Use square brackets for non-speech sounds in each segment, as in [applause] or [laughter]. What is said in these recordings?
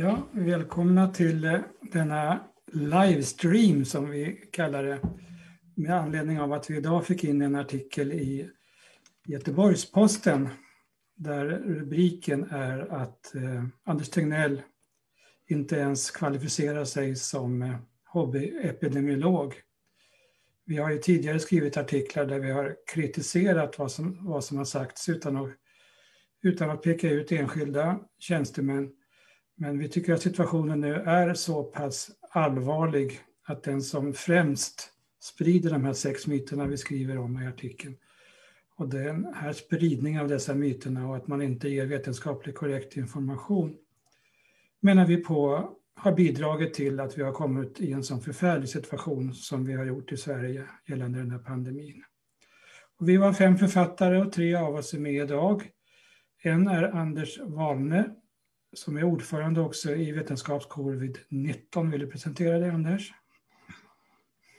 Ja, välkomna till eh, denna livestream som vi kallar det med anledning av att vi idag fick in en artikel i Göteborgs-Posten där rubriken är att eh, Anders Tegnell inte ens kvalificerar sig som eh, hobbyepidemiolog. Vi har ju tidigare skrivit artiklar där vi har kritiserat vad som, vad som har sagts utan att, utan att peka ut enskilda tjänstemän. Men vi tycker att situationen nu är så pass allvarlig att den som främst sprider de här sex myterna vi skriver om i artikeln och den här spridningen av dessa myterna och att man inte ger vetenskapligt korrekt information menar vi på har bidragit till att vi har kommit i en sån förfärlig situation som vi har gjort i Sverige gällande den här pandemin. Och vi var fem författare och tre av oss är med idag. En är Anders Walne som är ordförande också i vetenskapscovid-19. Vill du presentera dig Anders?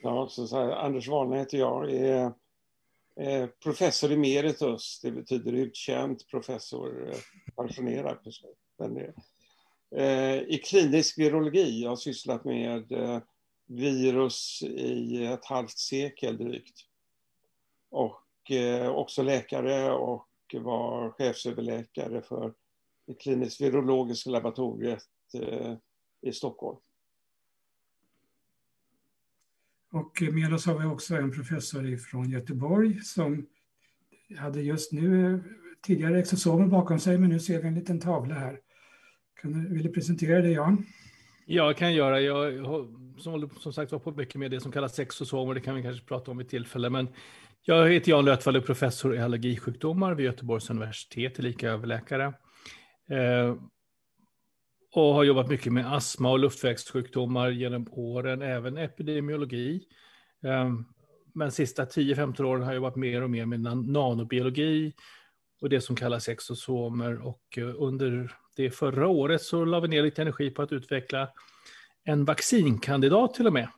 Ja, så, så här, Anders Wahlne heter jag. är eh, professor emeritus, det betyder utkänt professor, eh, pensionerad eh, I klinisk virologi, jag har sysslat med virus i ett halvt sekel drygt. Och också läkare och var chefsöverläkare för det kliniskt virologiska laboratoriet i Stockholm. Och med oss har vi också en professor från Göteborg som hade just nu tidigare exosomer bakom sig, men nu ser vi en liten tavla här. Kan du, vill du presentera dig, Jan? Ja, jag kan göra. Jag har som sagt var på mycket med det som kallas exosomer, det kan vi kanske prata om i tillfälle. Men jag heter Jan Lötvall och professor i allergisjukdomar vid Göteborgs universitet, tillika överläkare. Eh, och har jobbat mycket med astma och luftvägssjukdomar genom åren, även epidemiologi. Eh, men sista 10-15 åren har jag jobbat mer och mer med nanobiologi och det som kallas exosomer. Och eh, under det förra året så la vi ner lite energi på att utveckla en vaccinkandidat till och med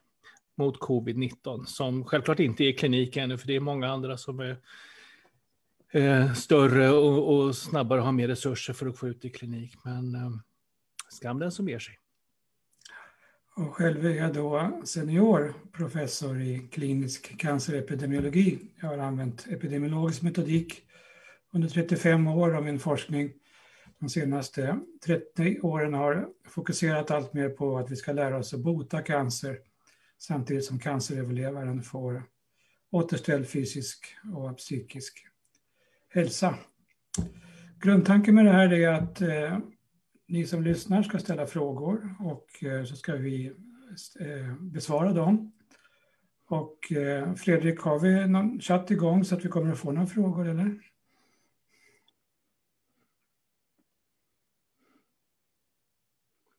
mot covid-19 som självklart inte är i klinik ännu för det är många andra som är eh, större och, och snabbare och mer resurser för att få ut i klinik. Men eh, Skam den som ger sig. Och själv är jag då senior professor i klinisk cancerepidemiologi. Jag har använt epidemiologisk metodik under 35 år av min forskning. De senaste 30 åren har fokuserat allt mer på att vi ska lära oss att bota cancer samtidigt som canceröverlevaren får återställd fysisk och psykisk hälsa. Grundtanken med det här är att eh, ni som lyssnar ska ställa frågor och eh, så ska vi eh, besvara dem. Och eh, Fredrik, har vi någon chatt igång så att vi kommer att få några frågor eller?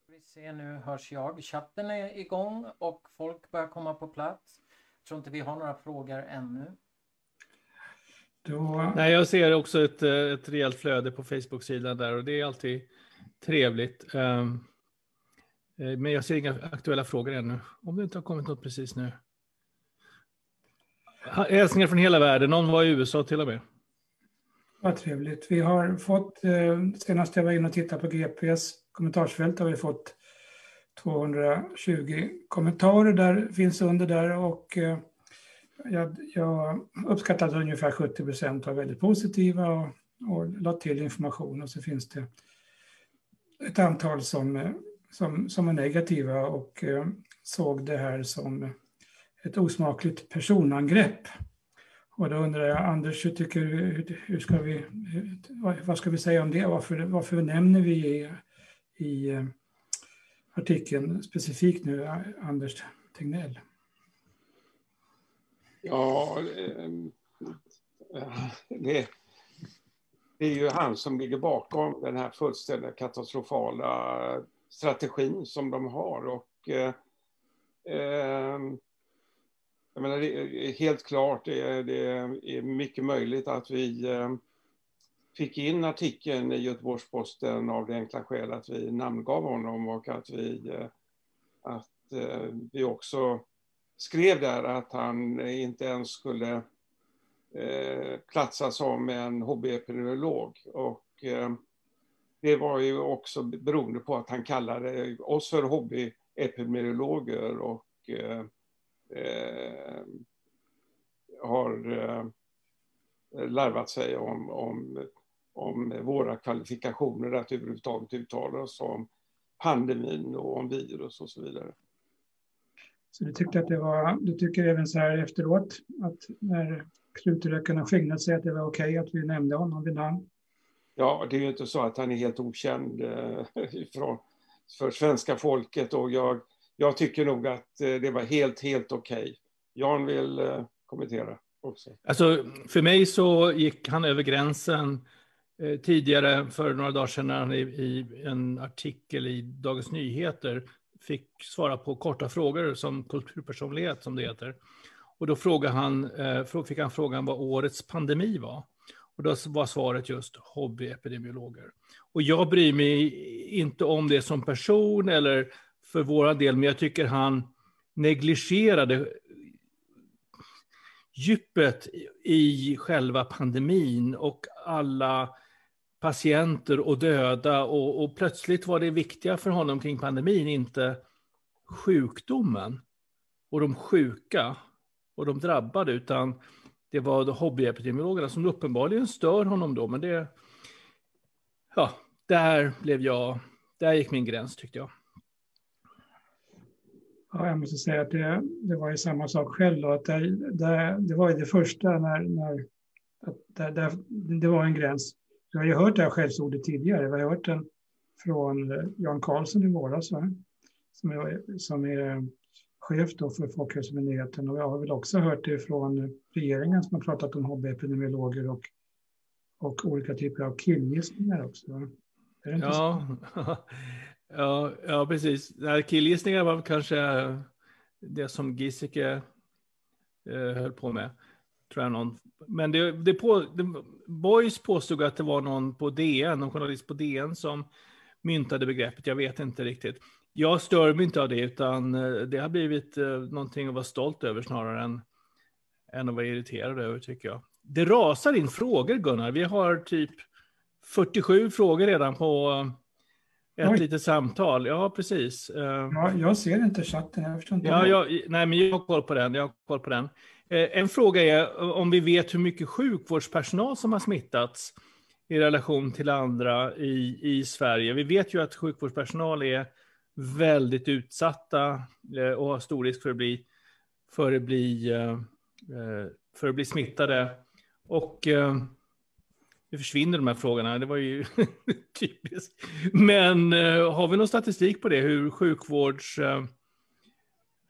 Vi ser nu hörs jag. Chatten är igång och folk börjar komma på plats. Jag tror inte vi har några frågor ännu. Då... Nej, jag ser också ett, ett rejält flöde på Facebook-sidan där och det är alltid Trevligt. Ehm, eh, men jag ser inga aktuella frågor ännu. Om det inte har kommit något precis nu. Hälsningar från hela världen. Någon var i USA till och med. Vad trevligt. Vi har fått, eh, senast jag var inne och tittade på GPs kommentarsfält har vi fått 220 kommentarer där, finns under där och eh, jag, jag uppskattade att ungefär 70 procent var väldigt positiva och, och la till information och så finns det ett antal som, som, som är negativa och eh, såg det här som ett osmakligt personangrepp. Och då undrar jag, Anders, hur tycker hur, hur ska vi, vad ska vi säga om det? Varför, varför nämner vi i, i eh, artikeln specifikt nu Anders Tegnell? Ehm, ja, det, det är ju han som ligger bakom den här fullständigt katastrofala strategin som de har. Och, eh, ehm, jag menar, det är helt klart, det är, det är mycket möjligt att vi ehm, fick in artikeln i Göteborgs-Posten av det enkla skälet att vi namngav honom och att vi, eh, att eh, vi också skrev där att han inte ens skulle eh, platsa som en hobbyepidemiolog. Och, eh, det var ju också beroende på att han kallade oss för hobbyepidemiologer och eh, eh, har eh, larvat sig om, om, om våra kvalifikationer att överhuvudtaget uttala oss om pandemin och om virus och så vidare. Så du tyckte att det var, du tycker även så här efteråt att när krutröken har skingrat sig att det var okej okay att vi nämnde honom vid namn? Ja, det är ju inte så att han är helt okänd eh, för, för svenska folket och jag, jag tycker nog att eh, det var helt, helt okej. Okay. Jan vill eh, kommentera också. Alltså, för mig så gick han över gränsen eh, tidigare, för några dagar sedan, när han i, i, en artikel i Dagens Nyheter fick svara på korta frågor som kulturpersonlighet, som det heter. Och då frågade han, eh, fick han frågan vad årets pandemi var. Och då var svaret just hobbyepidemiologer. Och jag bryr mig inte om det som person eller för våra del, men jag tycker han negligerade djupet i själva pandemin och alla patienter och döda och, och, plötsligt var det viktiga för honom kring pandemin inte sjukdomen och de sjuka och de drabbade utan det var hobbyepidemiologerna som uppenbarligen stör honom då men det ja, där blev jag, där gick min gräns tyckte jag. Ja, jag måste säga att det, det var ju samma sak själv då, att det, det, det var ju det första när, när att det, det var en gräns. Jag har ju hört det här skällsordet tidigare. Vi har hört den från eh, Jan Karlsson i våras, va? Som, är, som är eh, chef då för Folkhälsomyndigheten. Och jag har väl också hört det från regeringen som har pratat om hobbyepidemiologer och, och olika typer av killgissningar också. Va? ja. [laughs] Ja, ja precis. Killgissningar var kanske det som Giesecke eh, höll på med. Tror jag någon. Men det, det på, det, Boys påstod att det var någon på DN, någon journalist på DN som myntade begreppet. Jag vet inte riktigt. Jag stör mig inte av det, utan eh, det har blivit eh, någonting att vara stolt över snarare än, än att vara irriterad över, tycker jag. Det rasar in frågor, Gunnar. Vi har typ 47 frågor redan på ett Oj. litet samtal, ja precis. Eh, ja, jag ser inte chatten, jag förstår inte. Ja, jag, nej, men jag har koll på den. Jag har koll på den. Eh, en fråga är eh, om vi vet hur mycket sjukvårdspersonal som har smittats i relation till andra i, i Sverige. Vi vet ju att sjukvårdspersonal är väldigt utsatta eh, och har stor risk för att bli, för att bli, för att bli smittade. Och nu försvinner de här frågorna, det var ju [laughs] typiskt. Men har vi någon statistik på det, hur sjukvårdspersonal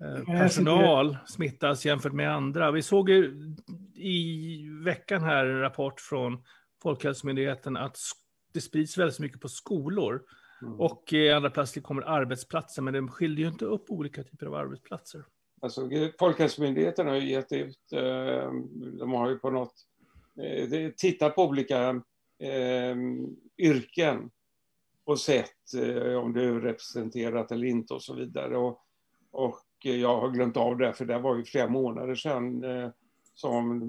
uh, smittas jämfört med andra? Vi såg ju i veckan här en rapport från Folkhälsomyndigheten att det sprids väldigt mycket på skolor. Mm. Och i andra platser kommer arbetsplatser, men det skiljer ju inte upp olika typer av arbetsplatser. Alltså, Folkhälsomyndigheten har ju gett ut, uh, de har ju på något eh, tittat på olika eh, yrken och sett eh, om det är representerat eller inte och så vidare. Och, och Eh, jag har glömt av det, för det var ju flera månader sedan eh, som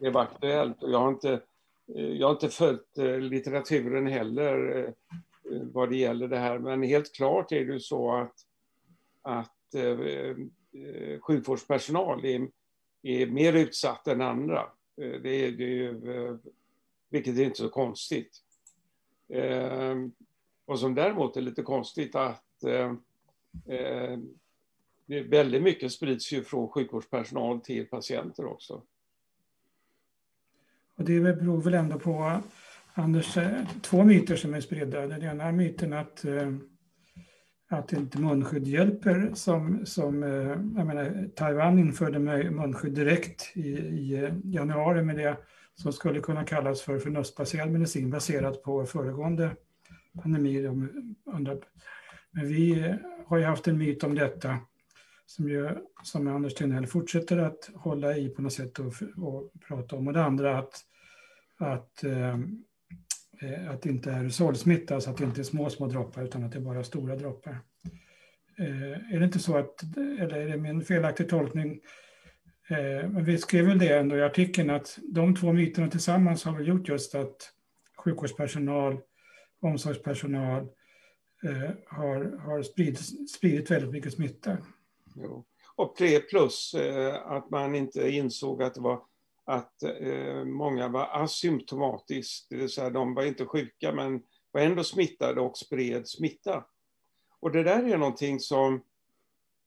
det var aktuellt. Och jag har inte, eh, jag har inte följt litteraturen heller vad det gäller det här, men helt klart är det ju så att, att eh, sjukvårdspersonal är, är mer utsatt än andra. Det är, det ju, vilket är inte så konstigt. Eh, som däremot är lite konstigt att väldigt mycket sprids ju från sjukvårdspersonal till patienter också. Och det beror väl ändå på, Anders, eh, två myter som är spridda. Den ena är myten att eh, att inte munskydd hjälper. Som, som, eh, jag menar, Taiwan införde munskydd direkt i, i januari med det som skulle kunna kallas för förnuftsbaserad medicin baserat på föregående pandemier. Men vi har ju haft en myt om detta som, ju, som Anders Tegnell fortsätter att hålla i på något sätt och, och prata om. Och det andra att, att eh, att det inte är aerosolsmitta, alltså att det inte är små, små droppar utan att det är bara stora droppar. Eh, är det inte så att, eller är det min felaktig tolkning? Eh, men vi skrev väl det ändå i artikeln att de två myterna tillsammans har väl gjort just att sjukvårdspersonal omsorgspersonal eh, har, har spridit, spridit väldigt mycket smitta. Jo. Och det plus eh, att man inte insåg att det var att eh, många var asymptomatiskt, det vill säga de var inte sjuka men var ändå smittade och spred smitta. Och det där är någonting som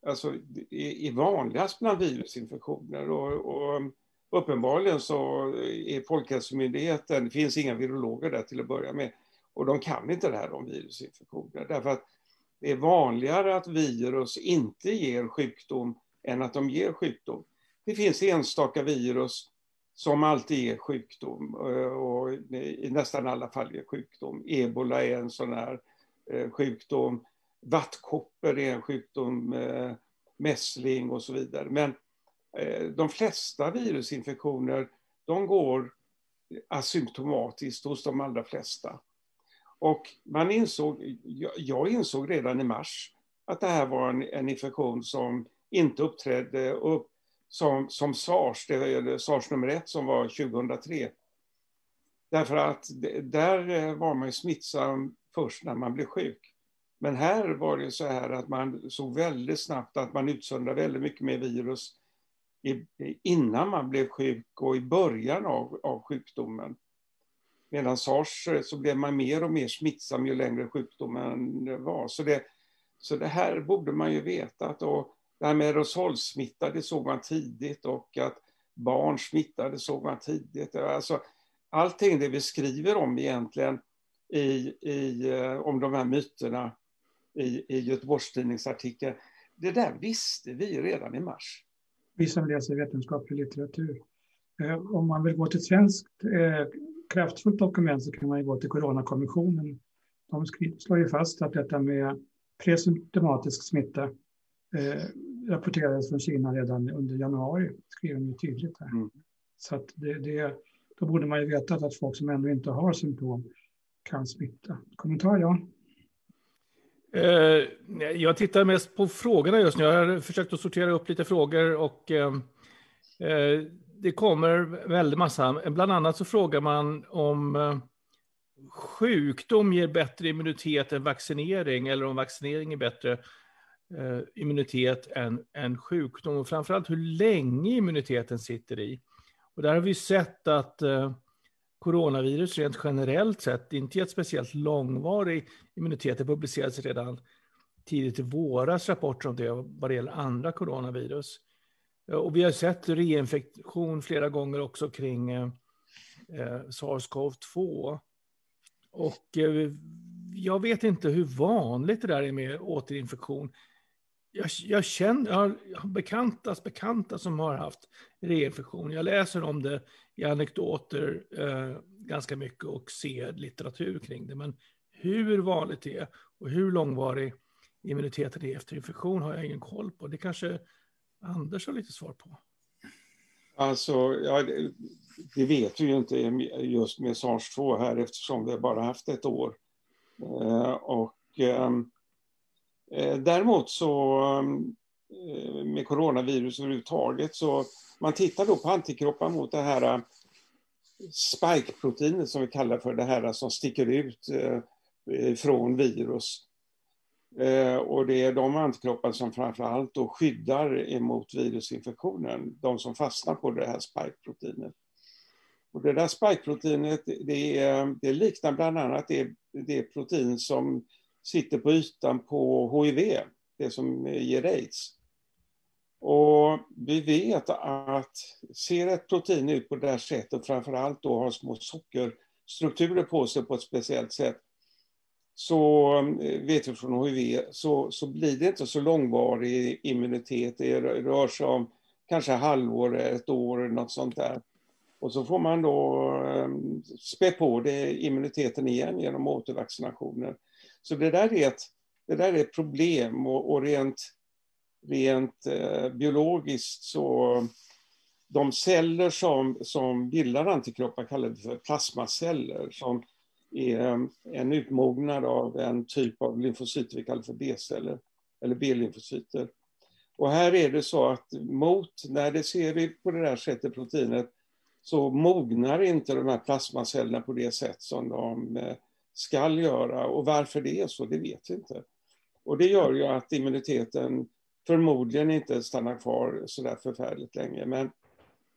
alltså, är vanligast bland virusinfektioner. Och, och uppenbarligen så är Folkhälsomyndigheten, det finns inga virologer där till att börja med, och de kan inte det här om virusinfektioner. Därför att det är vanligare att virus inte ger sjukdom än att de ger sjukdom. Det finns enstaka virus som alltid ger sjukdom eh, och i nästan alla fall ger sjukdom. Ebola är en sån här eh, sjukdom. Vattkoppor är en sjukdom, eh, mässling och så vidare. Men de flesta virusinfektioner, de går asymptomatiskt hos de allra flesta. Och man insåg, jag insåg redan i mars att det här var en, en infektion som inte uppträdde upp som, som SARS, det SARS nummer ett som var 2003. Därför att där eh, var man ju smittsam först när man blev sjuk. Men här var det så här att man såg väldigt snabbt att man utsöndrade väldigt mycket mer virus innan man blev sjuk och i början av, av sjukdomen. Medan sars eh, så blev man mer och mer smittsam ju längre sjukdomen var. Så det, så det här borde man ju veta. Och det här med aerosolsmitta, det såg man tidigt och att barn smittade såg man tidigt. Alltså, allting det vi skriver om egentligen i, i, eh, om de här myterna i, i Göteborgstidningsartikeln, det där visste vi redan i mars. Vi som läser vetenskaplig litteratur. Eh, om man vill gå till svenskt kraftfullt dokument så kan man gå till Coronakommissionen. De slår ju fast att detta med presymptomatisk smitta eh, rapporterades från Kina redan under januari, skriver de tydligt här. Mm. Så att det, det, då borde man ju veta att folk som ändå inte har symptom kan smitta. Kommentar, ja? Eh, jag tittar mest på frågorna just nu. Jag har försökt att sortera upp lite frågor och eh, eh, det kommer väldigt massa. Bland annat så frågar man om eh, sjukdom ger bättre immunitet än vaccinering eller om vaccinering är bättre eh, immunitet än, än sjukdom och framförallt hur länge immuniteten sitter i. Och där har vi sett att eh, coronavirus rent generellt sett inte gett speciellt långvarig immunitet. Det publicerades redan tidigt i våras rapporter om det vad det gäller andra coronavirus. Eh, och vi har sett reinfektion flera gånger också kring eh, eh SARS-CoV-2. Och eh, jag vet inte hur vanligt det där är med återinfektion jag, jag känner, jag har bekantas bekanta som har haft reinfektion. Jag läser om det i anekdoter eh, ganska mycket och ser litteratur kring det. Men hur vanligt det är och hur långvarig immuniteten är efter infektion har jag ingen koll på. Det kanske Anders har lite svar på. Alltså, ja, det, vet vi ju inte just med SARS-2 här eftersom vi bara haft ett år. Eh, och ehm, eh, däremot så eh, med coronavirus överhuvudtaget så man tittar då på antikroppar mot det här spike-proteinet som vi kallar för det här som sticker ut från virus. Eh, och det är de antikroppar som framförallt då skyddar emot virusinfektionen, de som fastnar på det här spike-proteinet. Och det där spike-proteinet det, det liknar bland annat det, det protein som sitter på ytan på HIV, det som ger aids. Och vi vet att ser ett protein ut på det här sättet, framförallt då har små sockerstrukturer på sig på ett speciellt sätt, så eh, vet vi från HIV, så, så blir det inte så långvarig immunitet. Det rör sig om kanske halvår, ett år, något sånt där. Och så får man då eh, spä på det, immuniteten igen genom återvaccinationer. Så det där är ett, det där är ett problem och, och rent, rent eh, biologiskt så de celler som, som bildar antikroppar kallar vi för plasmaceller som är en utmognad av en typ av lymfocyter vi kallar för B-celler eller B-lymfocyter. Och här är det så att mot, när det ser ut på det där sättet, proteinet, så mognar inte de här plasmacellerna på det sätt som de ska skall göra. Och varför det är så, det vet vi inte. Och det gör ju att immuniteten förmodligen inte stannar kvar så där förfärligt länge. Men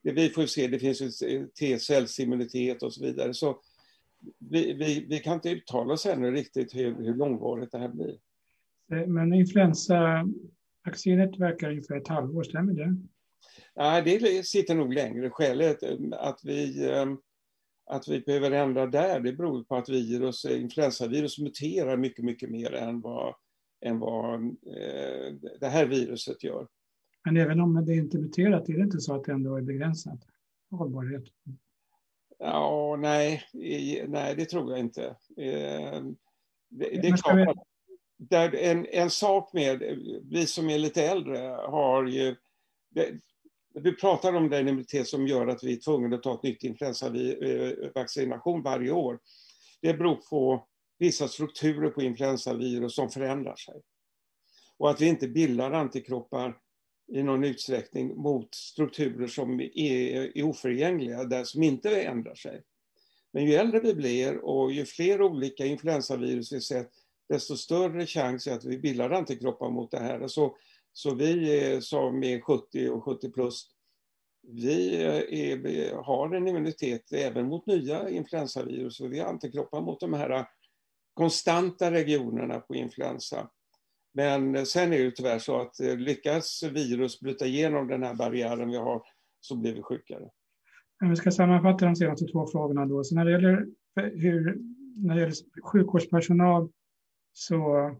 det vi får se, det finns ju T-cellsimmunitet och så vidare. Så vi, vi, vi, kan inte uttala oss ännu riktigt hur, hur långvarigt det här blir. Men influensavaccinet verkar ungefär ett halvår, stämmer det? Nej, det sitter nog längre. Skälet att vi, ehm, att vi behöver ändra där, det beror på att virus, influensavirus muterar mycket, mycket mer än vad, än vad eh, det här viruset gör. Men även om det inte är muterat, är det inte så att det ändå är begränsat hållbarhet? Ja, nej, nej, det tror jag inte. Eh, det, det är klart att där en, en sak med, vi som är lite äldre har ju, det, vi pratar om den immunitet som gör att vi är tvungna att ta ett nytt influensavaccination varje år. Det beror på vissa strukturer på influensavirus som förändrar sig. Och att vi inte bildar antikroppar i någon utsträckning mot strukturer som är, är oförgängliga, där som inte ändrar sig. Men ju äldre vi blir och ju fler olika influensavirus vi sett, desto större chans är att vi bildar antikroppar mot det här. Så, så vi som är 70 och 70 plus, vi eh, är, har en immunitet även mot nya influensavirus. Vi har antikroppar mot de här konstanta regionerna på influensa. Men sen är det tyvärr så att eh, lyckas virus bryta igenom den här barriären vi har så blir vi sjukare. Men vi ska sammanfatta de senaste två frågorna då. Så när det gäller, hur, när det gäller sjukvårdspersonal så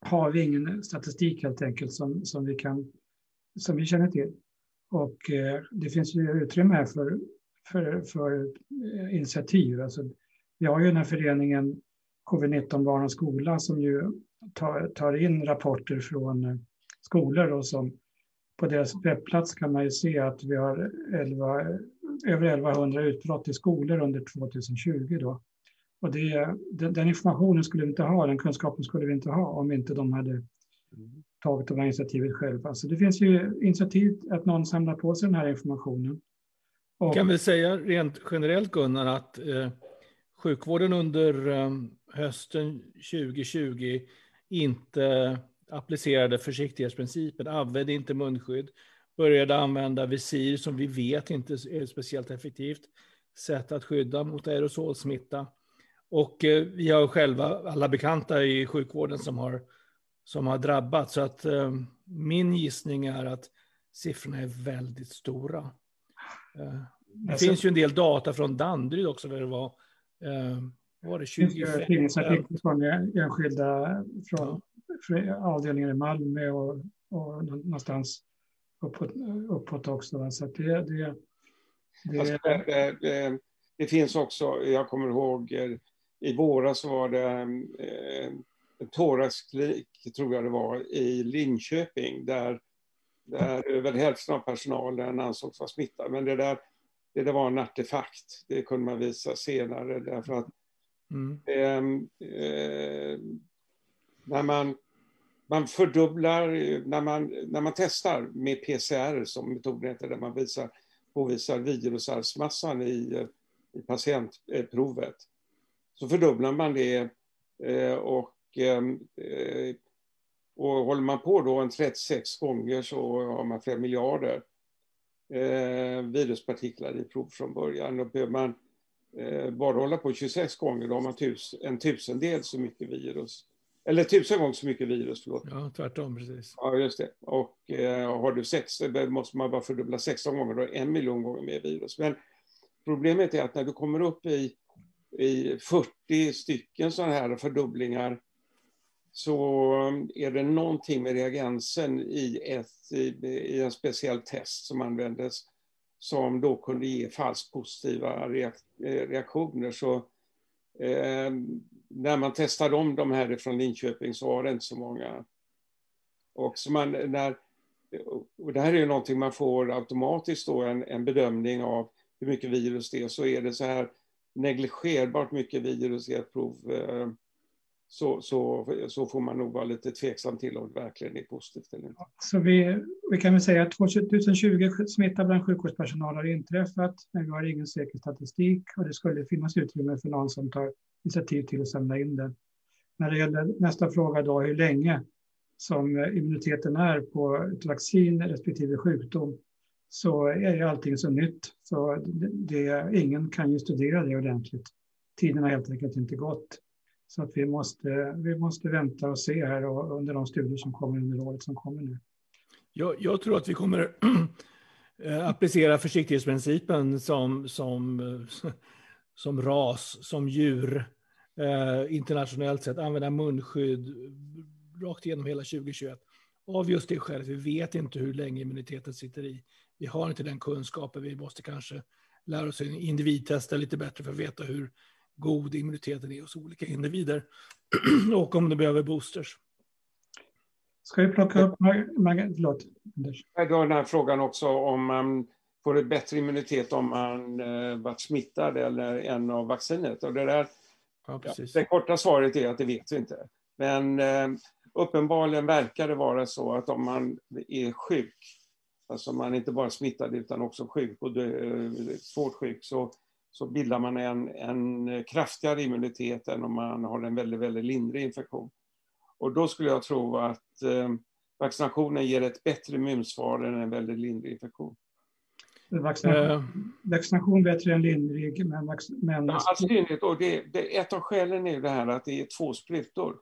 har vi ingen statistik helt enkelt som, som, vi, kan, som vi känner till. Och eh, det finns ju utrymme här för, för, för eh, initiativ. Alltså, vi har ju den här föreningen Covid-19 Barn och skola som ju tar, tar in rapporter från eh, skolor och som på deras webbplats kan man ju se att vi har 11, över 1100 utbrott i skolor under 2020. Då. Och det, den, den, informationen skulle vi inte ha, den kunskapen skulle vi inte ha om inte de hade tagit de här initiativet själva. Så det finns ju initiativ att någon samlar på sig den här informationen. Och... Kan väl säga rent generellt Gunnar att eh, sjukvården under eh, hösten 2020 inte applicerade försiktighetsprincipen, använde inte munskydd, började använda visir som vi vet inte är speciellt effektivt sätt att skydda mot aerosolsmitta. Och eh, vi har själva alla bekanta i sjukvården som har, som har drabbats. Så att eh, min gissning är att siffrorna är väldigt stora. Eh, det alltså, finns ju en del data från Danderyd också, där det var eh, var det 25? Tidningsartiklar från enskilda från, avdelningar i Malmö och, och någonstans uppåt, uppåt också. Så det, det, det... Alltså, det, det, det, finns också, jag kommer ihåg, i våras var det eh, thoraxklinik, tror jag det var, i Linköping där, där över hälften av personalen ansågs vara smittad. Men det där, det där var en artefakt, det kunde man visa senare därför att Mm. Eh, eh, när man, man fördubblar, när man, när man testar med PCR som metoden heter, där man visar, påvisar virusarvsmassan i, i patientprovet, så fördubblar man det eh, och, ehm, eh, och håller man på då en 36 gånger så har man flera miljarder eh, viruspartiklar i prov från början. Då behöver man bara hålla på 26 gånger, då har man tus, en tusendel så mycket virus. Eller tusen gånger så mycket virus, förlåt. Ja, tvärtom precis. Ja, just det. Och eh, har du sex, då måste man bara fördubbla 16 gånger, då är en miljon gånger mer virus. Men problemet är att när du kommer upp i, i 40 stycken sådana här fördubblingar så är det någonting med reagensen i, ett, i, i en speciell test som användes som då kunde ge falskt positiva eh, reaktioner. Så eh, när man testade om de här från Linköping så var det inte så många. Och, så man, när, och det här är ju någonting man får automatiskt då, en, en bedömning av hur mycket virus det är. Så är det så här negligerbart mycket virus i ett prov eh, så, så, så får man nog vara lite tveksam till om det verkligen är positivt eller inte. Så vi, vi kan väl säga att 2020 smitta bland sjukvårdspersonal har inträffat, men vi har ingen säker statistik och det skulle finnas utrymme för någon som tar initiativ till att samla in den. När det gäller nästa fråga då, hur länge som immuniteten är på ett vaccin respektive sjukdom, så är ju allting så nytt. Så det, ingen kan ju studera det ordentligt. Tiden har helt enkelt inte gått. Så att vi måste, vi måste vänta och se här och under de studier som kommer under året som kommer nu. Jag, jag tror att vi kommer [clears throat] eh, applicera försiktighetsprincipen som, som, [laughs] som ras, som djur, eh, internationellt sett, använda munskydd rakt igenom hela 2021. Av just det skälet, vi vet inte hur länge immuniteten sitter i. Vi har inte den kunskapen, vi måste kanske lära oss individtesta lite bättre för att veta hur god immuniteten är hos olika individer [clears throat] och om de behöver boosters. Ska vi plocka upp Förlåt, Anders. Jag den här frågan också om man får ett bättre immunitet om man eh, varit smittad eller en av vaccinet. Och det, där, ja, ja, det korta svaret är att det vet vi inte. Men eh, uppenbarligen verkar det vara så att om man är sjuk, alltså man är inte bara smittad utan också sjuk och dö, svårt sjuk, så, så bildar man en, en kraftigare immunitet än om man har en väldigt, väldigt lindrig infektion. Och då skulle jag tro att eh, vaccinationen ger ett bättre immunsvar än en väldigt lindrig infektion. Vaccination, uh, vaccination bättre än lindrig, men... men... Ja, alltså, och det, det, ett av skälen är det här att det är två sprutor.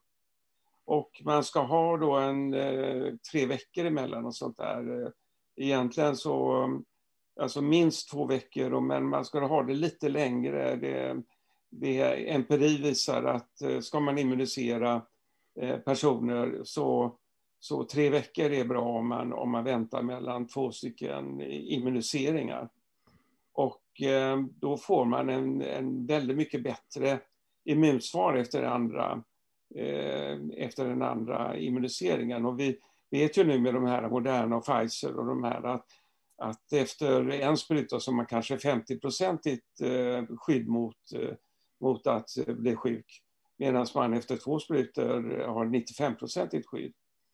Och man ska ha då en eh, tre veckor emellan och sånt där. Egentligen så, alltså minst två veckor, men man ska ha det lite längre. Det, det empiri visar att eh, ska man immunisera eh, personer så, så tre veckor är bra om man, om man väntar mellan två stycken immuniseringar. Och eh, då får man en, en väldigt mycket bättre immunsvar efter andra efter den andra immuniseringen. Och vi vet ju nu med de här Moderna och Pfizer och de här att, att efter en spruta så har man kanske 50-procentigt eh, skydd mot, eh, mot att bli sjuk. Medan man efter två sprutor har 95-procentigt skydd.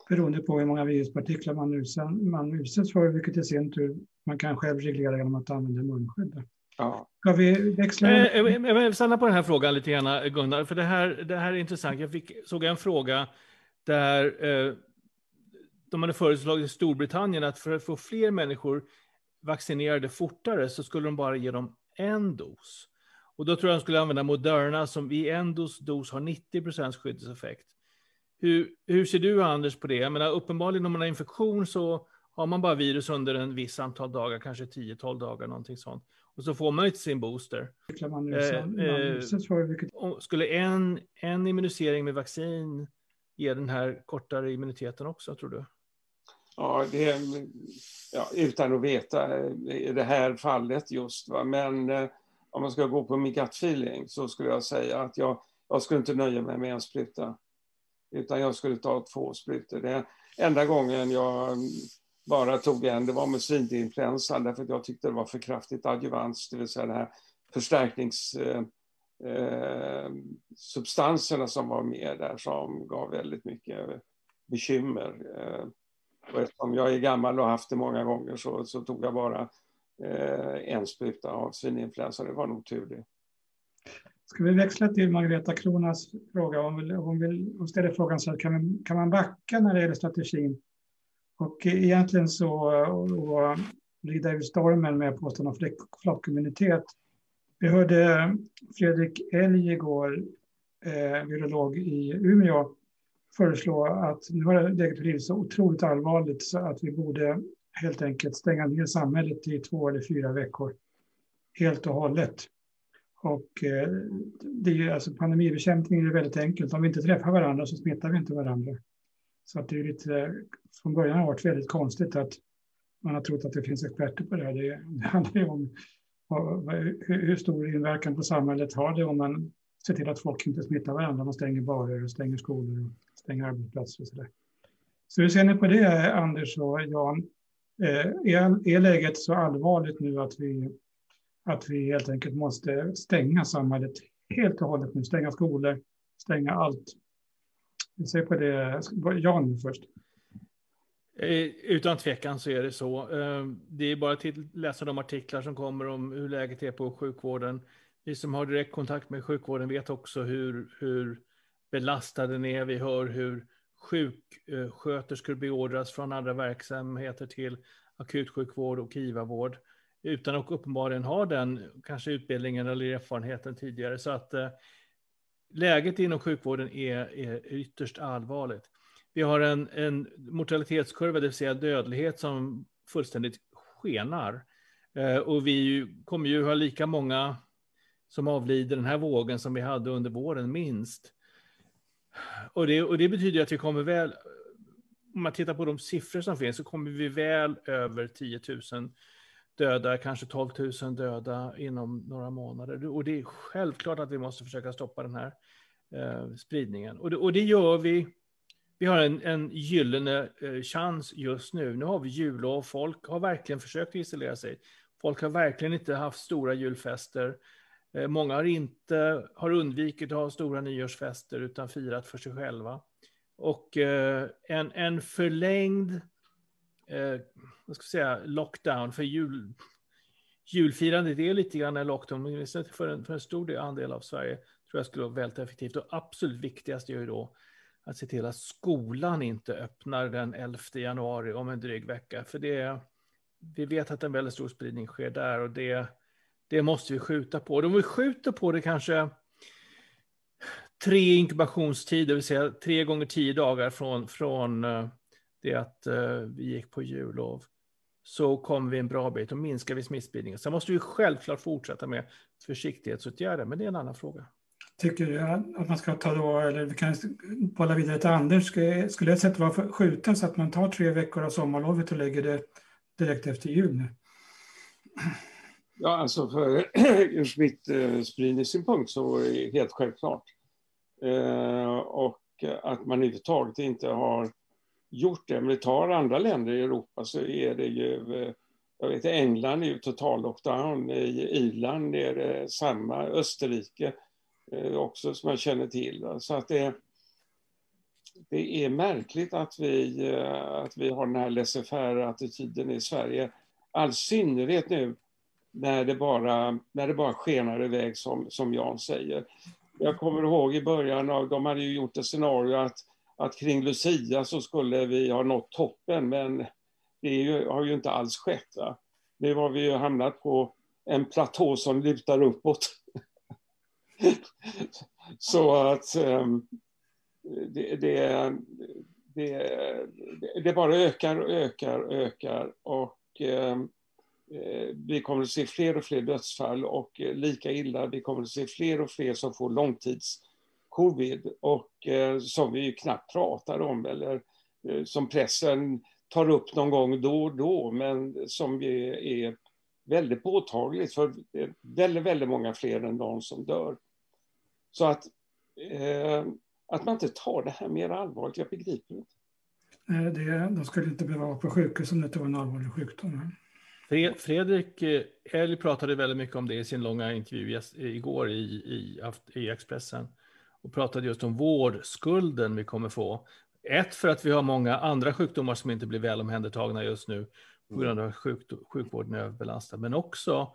Beroende på hur många viruspartiklar man, man utsätts för, vilket i sin tur man kan själv reglera genom att använda munskydd. Ja. Ska vi växla? Eh, jag vill stanna på den här frågan lite grann, Gunnar, för det här, det här är intressant. Jag fick, såg en fråga där eh, de hade föreslagit i Storbritannien att för att få fler människor vaccinerade fortare så skulle de bara ge dem en dos. Och då tror jag de skulle använda Moderna som i en dos, dos har 90 procents skyddseffekt. Hur, hur ser du Anders på det? Jag menar, uppenbarligen om man har infektion så har man bara virus under en viss antal dagar, kanske 10-12 dagar, någonting sånt. Och så får man inte sin booster. Eh, eh, skulle en, en immunisering med vaccin ge den här kortare immuniteten också, tror du? Ja, det, ja utan att veta eh, i det här fallet just. Va? Men eh, om man ska gå på min gut feeling så skulle jag säga att jag, jag skulle inte nöja mig med en spruta. Utan jag skulle ta två sprutor. Det enda gången jag mm, bara tog en, det var med svininfluensan därför att jag tyckte det var för kraftigt adjuvans, det vill säga den här förstärkningssubstanserna eh, eh som var med där som gav väldigt mycket bekymmer. Eh, och eftersom jag är gammal och haft det många gånger så, så tog jag bara eh, en spruta av svininfluensa, det var nog tur det. Ska vi växla till Margareta Kronas fråga? Hon, vill, hon, vill, hon ställer frågan så här, kan man, kan man backa när det gäller strategin och egentligen så och rida ur stormen med påståendet om flockimmunitet. Vi hörde Fredrik Elg igår, eh, virolog i Umeå, föreslå att nu har läget blivit så otroligt allvarligt så att vi borde helt enkelt stänga ner samhället i två eller fyra veckor. Helt och hållet. Och eh, det är, alltså, pandemibekämpning är väldigt enkelt. Om vi inte träffar varandra så smittar vi inte varandra. Så att det är lite, från början har det varit väldigt konstigt att man har trott att det finns experter på det här. Det, det handlar ju om hur stor inverkan på samhället har det om man ser till att folk inte smittar varandra. Man stänger barer, och stänger skolor, och stänger arbetsplatser och så där. Så hur ser ni på det, Anders och Jan? Eh, är, är läget så allvarligt nu att vi, att vi helt enkelt måste stänga samhället helt och hållet nu? Stänga skolor, stänga allt. Vi ser på det. Jan först. Eh, utan tvekan så är det så. Eh, det är bara att läsa de artiklar som kommer om hur läget är på sjukvården. vi som har direktkontakt med sjukvården vet också hur, hur belastade ner. Vi hör hur sjuksköterskor beordras från andra verksamheter till akutsjukvård och IVA-vård utan att uppenbarligen ha den kanske utbildningen eller erfarenheten tidigare. Så att eh, läget inom sjukvården är, är ytterst allvarligt. Vi har en, en mortalitetskurva, det vill säga dödlighet, som fullständigt skenar. Eh, och vi kommer ju ha lika många som avlider den här vågen som vi hade under våren, minst. Och det, och det betyder att vi kommer väl, om man tittar på de siffror som finns, så kommer vi väl över 10 000 döda, kanske 12 000 döda inom några månader. Och det är självklart att vi måste försöka stoppa den här eh, spridningen. Och det, och det, gör vi. Vi har en, en gyllene eh, chans just nu. Nu har vi jullov. Folk har verkligen försökt isolera sig. Folk har verkligen inte haft stora julfester. Eh, många har inte har undvikit att ha stora nyårsfester utan firat för sig själva. Och eh, en, en förlängd eh, vad ska jag säga, lockdown för jul, julfirandet är lite grann en lockdown, men för en, för en stor andel av Sverige tror jag skulle vara väldigt effektivt. Och absolut viktigast är ju då att se till att skolan inte öppnar den 11 januari om en dryg vecka. För det, vi vet att en väldigt stor spridning sker där och det, det måste vi skjuta på. Och om vi skjuter på det kanske tre inkubationstider, det vill säga tre gånger tio dagar från, från eh, det att eh, vi gick på jullov, så kommer vi en bra bit och minskar vi smittspridningen. Sen måste vi självklart fortsätta med försiktighetsåtgärder, men det är en annan fråga. Tycker du att man ska ta då, eller vi kan bolla vidare till Anders, skulle ett sätt vara att skjuta så att man tar tre veckor av sommarlovet och lägger det direkt efter jul nu? Ja, alltså för [clears throat] ur smittspridningssynpunkt eh, så är det helt självklart. Eh, och att man överhuvudtaget inte har gjort det. Men vi tar andra länder i Europa så är det ju, eh, jag vet England är ju total lockdown, i Irland är det samma, Österrike eh, också som jag känner till. Så att det, det är märkligt att vi, eh, att vi har den här laissez-faire-attityden i Sverige. All synnerhet nu när det bara, när det bara skenar iväg som, som Jan säger. Jag kommer ihåg i början av, de hade ju gjort ett scenario att att kring Lucia så skulle vi ha nått toppen, men det ju, har ju inte alls skett. Va? Nu har vi ju hamnat på en platå som lutar uppåt. [laughs] så att um, det, det, det, det, bara ökar och ökar och ökar. Och um, Eh, vi kommer att se fler och fler dödsfall och eh, lika illa, vi kommer att se fler och fler som får långtidscovid och eh, som vi ju knappt pratar om eller som pressen tar upp någon gång då och då men som är väldigt påtagligt för väldigt, väldigt många fler än de som dör. Så att, att man inte tar det här mer allvarligt, jag begriper inte. Det, de skulle inte behöva vara på sjukhus om det inte var en allvarlig sjukdom. Fredrik eh, Elg pratade väldigt mycket om det i sin långa intervju eh, igår i, i, i Expressen och pratade just om vårdskulden vi kommer få. Ett, för att vi har många andra sjukdomar som inte blir väl omhändertagna just nu på grund av att sjuk, sjukvården är överbelastad, men också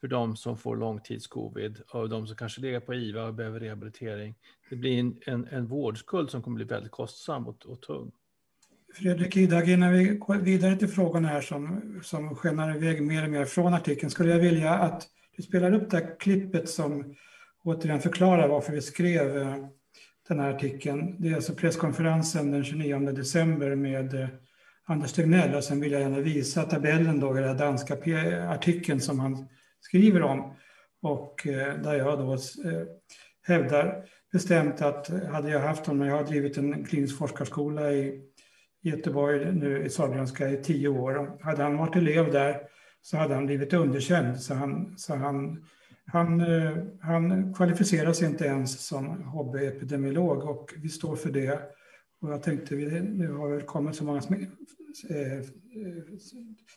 för de som får långtidscovid och de som kanske ligger på IVA och behöver rehabilitering. Det blir en, en, en vårdskuld som kommer bli väldigt kostsam och, och tung. Fredrik Idag, innan vi går vidare till frågorna här som, som skenar iväg mer och mer från artikeln, skulle jag vilja att du spelar upp det här klippet som återigen förklarar varför vi skrev eh, den här artikeln. Det är alltså presskonferensen den 29 december med eh, Anders Tegnell och sen vill jag gärna visa tabellen då i den danska eh, artikeln som han skriver om och där jag då hävdar bestämt att hade jag haft honom, jag har drivit en klinisk forskarskola i Göteborg nu i Sahlgrenska i tio år. Hade han varit elev där så hade han blivit underkänd så han, så han han, eh, han kvalificerar sig inte ens som hobbyepidemiolog och vi står för det. Och jag tänkte, nu har det kommit så många eh,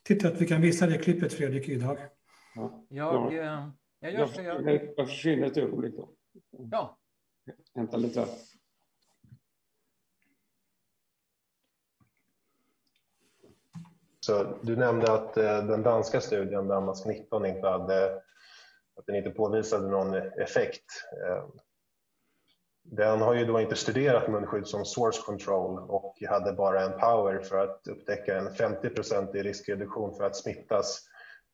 Titta att vi kan visa det klippet Fredrik idag. Ja, jag, jag, jag gör så. Jag, jag försvinner ett ögonblick då. Ja. Hämta lite. Så du nämnde att eh, den danska studien Danmark 19, inte hade att den inte påvisade någon effekt. Eh, den har ju då inte studerat munskydd som source control och hade bara en power för att upptäcka en 50 i riskreduktion för att smittas.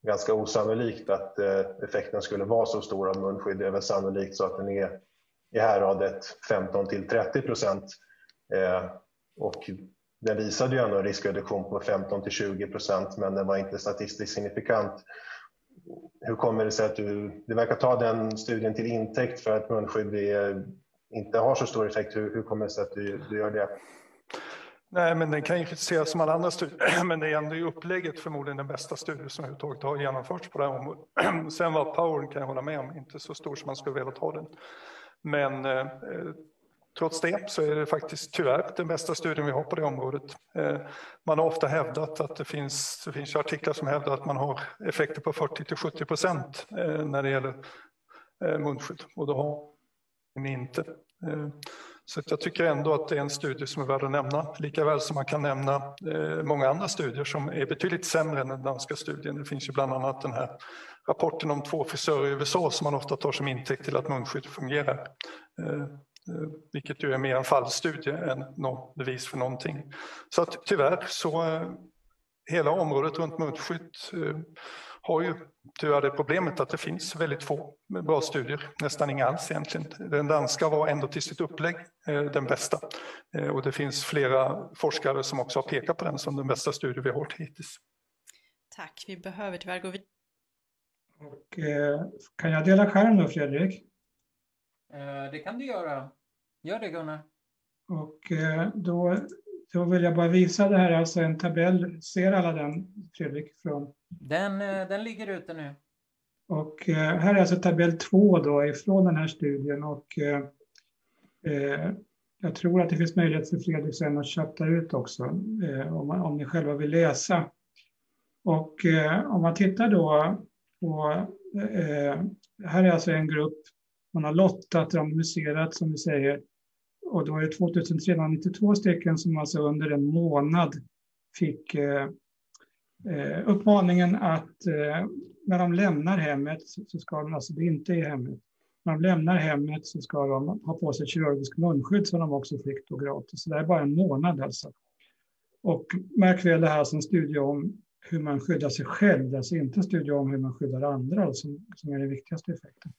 Ganska osannolikt att eh, effekten skulle vara så stor av munskydd. Det är väl sannolikt så att den är i häradet 15 till 30 procent. Och den visade ju ändå en riskreduktion på 15 till 20 procent men den var inte statistiskt signifikant. Hur kommer det sig att du, du verkar ta den studien till intäkt för att munskydd är, inte har så stor effekt? Hur, hur kommer det sig att du, du gör det? Nej, men den kan ju kritiseras som alla andra studier, [clears throat] men det är ändå i upplägget förmodligen den bästa studie som överhuvudtaget har genomförts på det här området. [clears throat] Sen var powern, kan jag hålla med om, inte så stor som man skulle vilja ha den. Men eh, Trots det så är det faktiskt tyvärr den bästa studien vi har på det området. Eh, man har ofta hävdat att det finns, det finns artiklar som hävdar att man har effekter på 40 till 70 procent eh, när det gäller eh, munskydd och det har man inte. Så jag tycker ändå att det är en studie som är värd att nämna, lika väl som man kan nämna många andra studier som är betydligt sämre än den danska studien. Det finns ju bland annat den här rapporten om två frisörer i USA som man ofta tar som intäkt till att munskydd fungerar. Eh, vilket ju är mer en fallstudie än något bevis för någonting. Så att tyvärr så eh, hela området runt munskydd eh, har ju tyvärr det problemet att det finns väldigt få bra studier, nästan inga alls egentligen. Den danska var ändå till sitt upplägg den bästa och det finns flera forskare som också har pekat på den som den bästa studie vi har hört hittills. Tack, vi behöver tyvärr gå vidare. Och, kan jag dela skärm då Fredrik? Eh, det kan du göra. Gör det Gunnar. Och eh, då, då vill jag bara visa det här, alltså en tabell. Ser alla den Fredrik? Från... Den, eh, den ligger ute nu. Och här är alltså tabell två då ifrån den här studien och eh, jag tror att det finns möjlighet för Fredrik sen att chatta ut också eh, om, om ni själva vill läsa. Och eh, om man tittar då på, här är alltså en grupp man har lottat, randomiserat som vi säger. Och då är det 2392 stycken som alltså under en månad fick eh, eh uppmaningen att eh, när de lämnar hemmet så ska de, alltså det är inte i hemmet, när de lämnar hemmet så ska de ha på sig kirurgisk munskydd som de också fick då gratis. Så det är bara en månad alltså. Och märk väl det här som studie om hur man skyddar sig själv, alltså inte en studie om hur man skyddar andra som, som är den viktigaste effekten.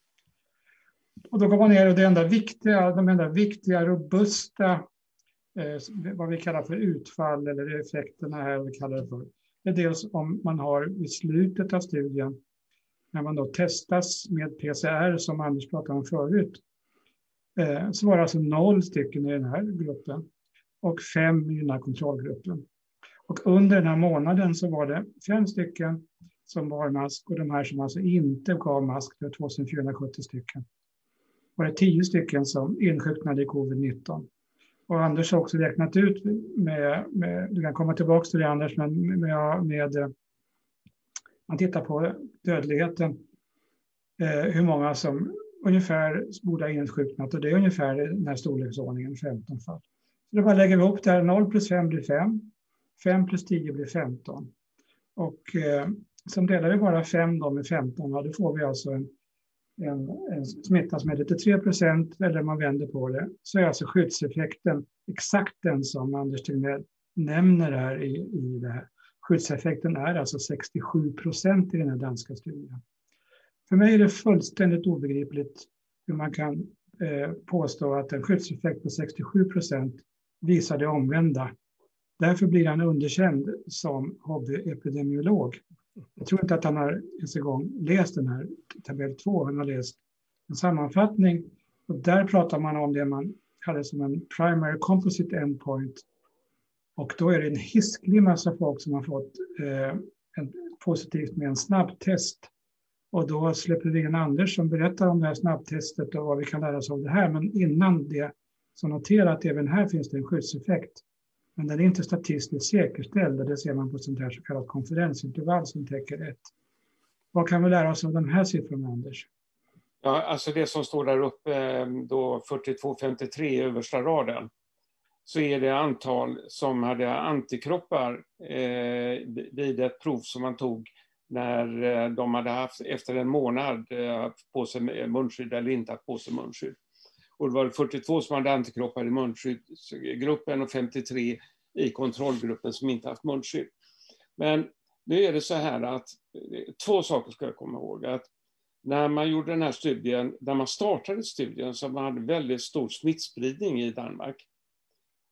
Och då går man ner och det enda viktiga, de enda viktiga, robusta, eh, vad vi kallar för utfall eller effekterna här, vi kallar det för, det är dels om man har i slutet av studien, när man då testas med PCR som Anders pratade om förut, eh, så var det alltså noll stycken i den här gruppen och fem i den här kontrollgruppen. Och under den här månaden så var det fem stycken som bar mask och de här som alltså inte gav mask, det var 2470 stycken var det tio stycken som insjuknade i covid-19. Och Anders har också räknat ut med, med du kan komma tillbaka till det Anders, men med, med man tittar på dödligheten, eh, hur många som ungefär borde ha insjuknat och det är ungefär den här storleksordningen, 15 fall. Så då bara lägger vi ihop det här, 0 plus 5 blir 5, 5 plus 10 blir 15. Och eh, sen delar vi bara 5 då med 15, och då får vi alltså en en, en smitta som är lite 3 eller man vänder på det, så är alltså skyddseffekten exakt den som Anders Tegnell nämner här i, i det här. Skyddseffekten är alltså 67 procent i den här danska studien. För mig är det fullständigt obegripligt hur man kan eh, påstå att en skyddseffekt på 67 procent visar det omvända. Därför blir han underkänd som hobbyepidemiolog. Jag tror inte att han har ens en gång läst den här tabell 2. Han har läst en sammanfattning och där pratar man om det man kallar som en primary composite endpoint. Och då är det en hisklig massa folk som har fått eh, en, positivt med en snabbtest. Och då släpper vi in Anders som berättar om det här snabbtestet och vad vi kan lära oss av det här. Men innan det så notera att även här finns det en skyddseffekt. Men den är inte statistiskt säkerställd och det ser man på sånt här så kallat konfidensintervall som täcker ett. Vad kan vi lära oss av de här siffrorna, Anders? Ja, alltså det som står där uppe, eh, då 4253 i översta raden, så är det antal som hade antikroppar eh, vid ett prov som man tog när eh, de hade haft, efter en månad, haft på sig munskydd eller inte haft på sig munskydd. Och det var 42 som hade antikroppar i munskyddsgruppen och 53 i kontrollgruppen som inte haft munskydd. Men nu är det så här att, eh, två saker ska jag komma ihåg. Att när man gjorde den här studien, när man startade studien så man hade väldigt stor smittspridning i Danmark.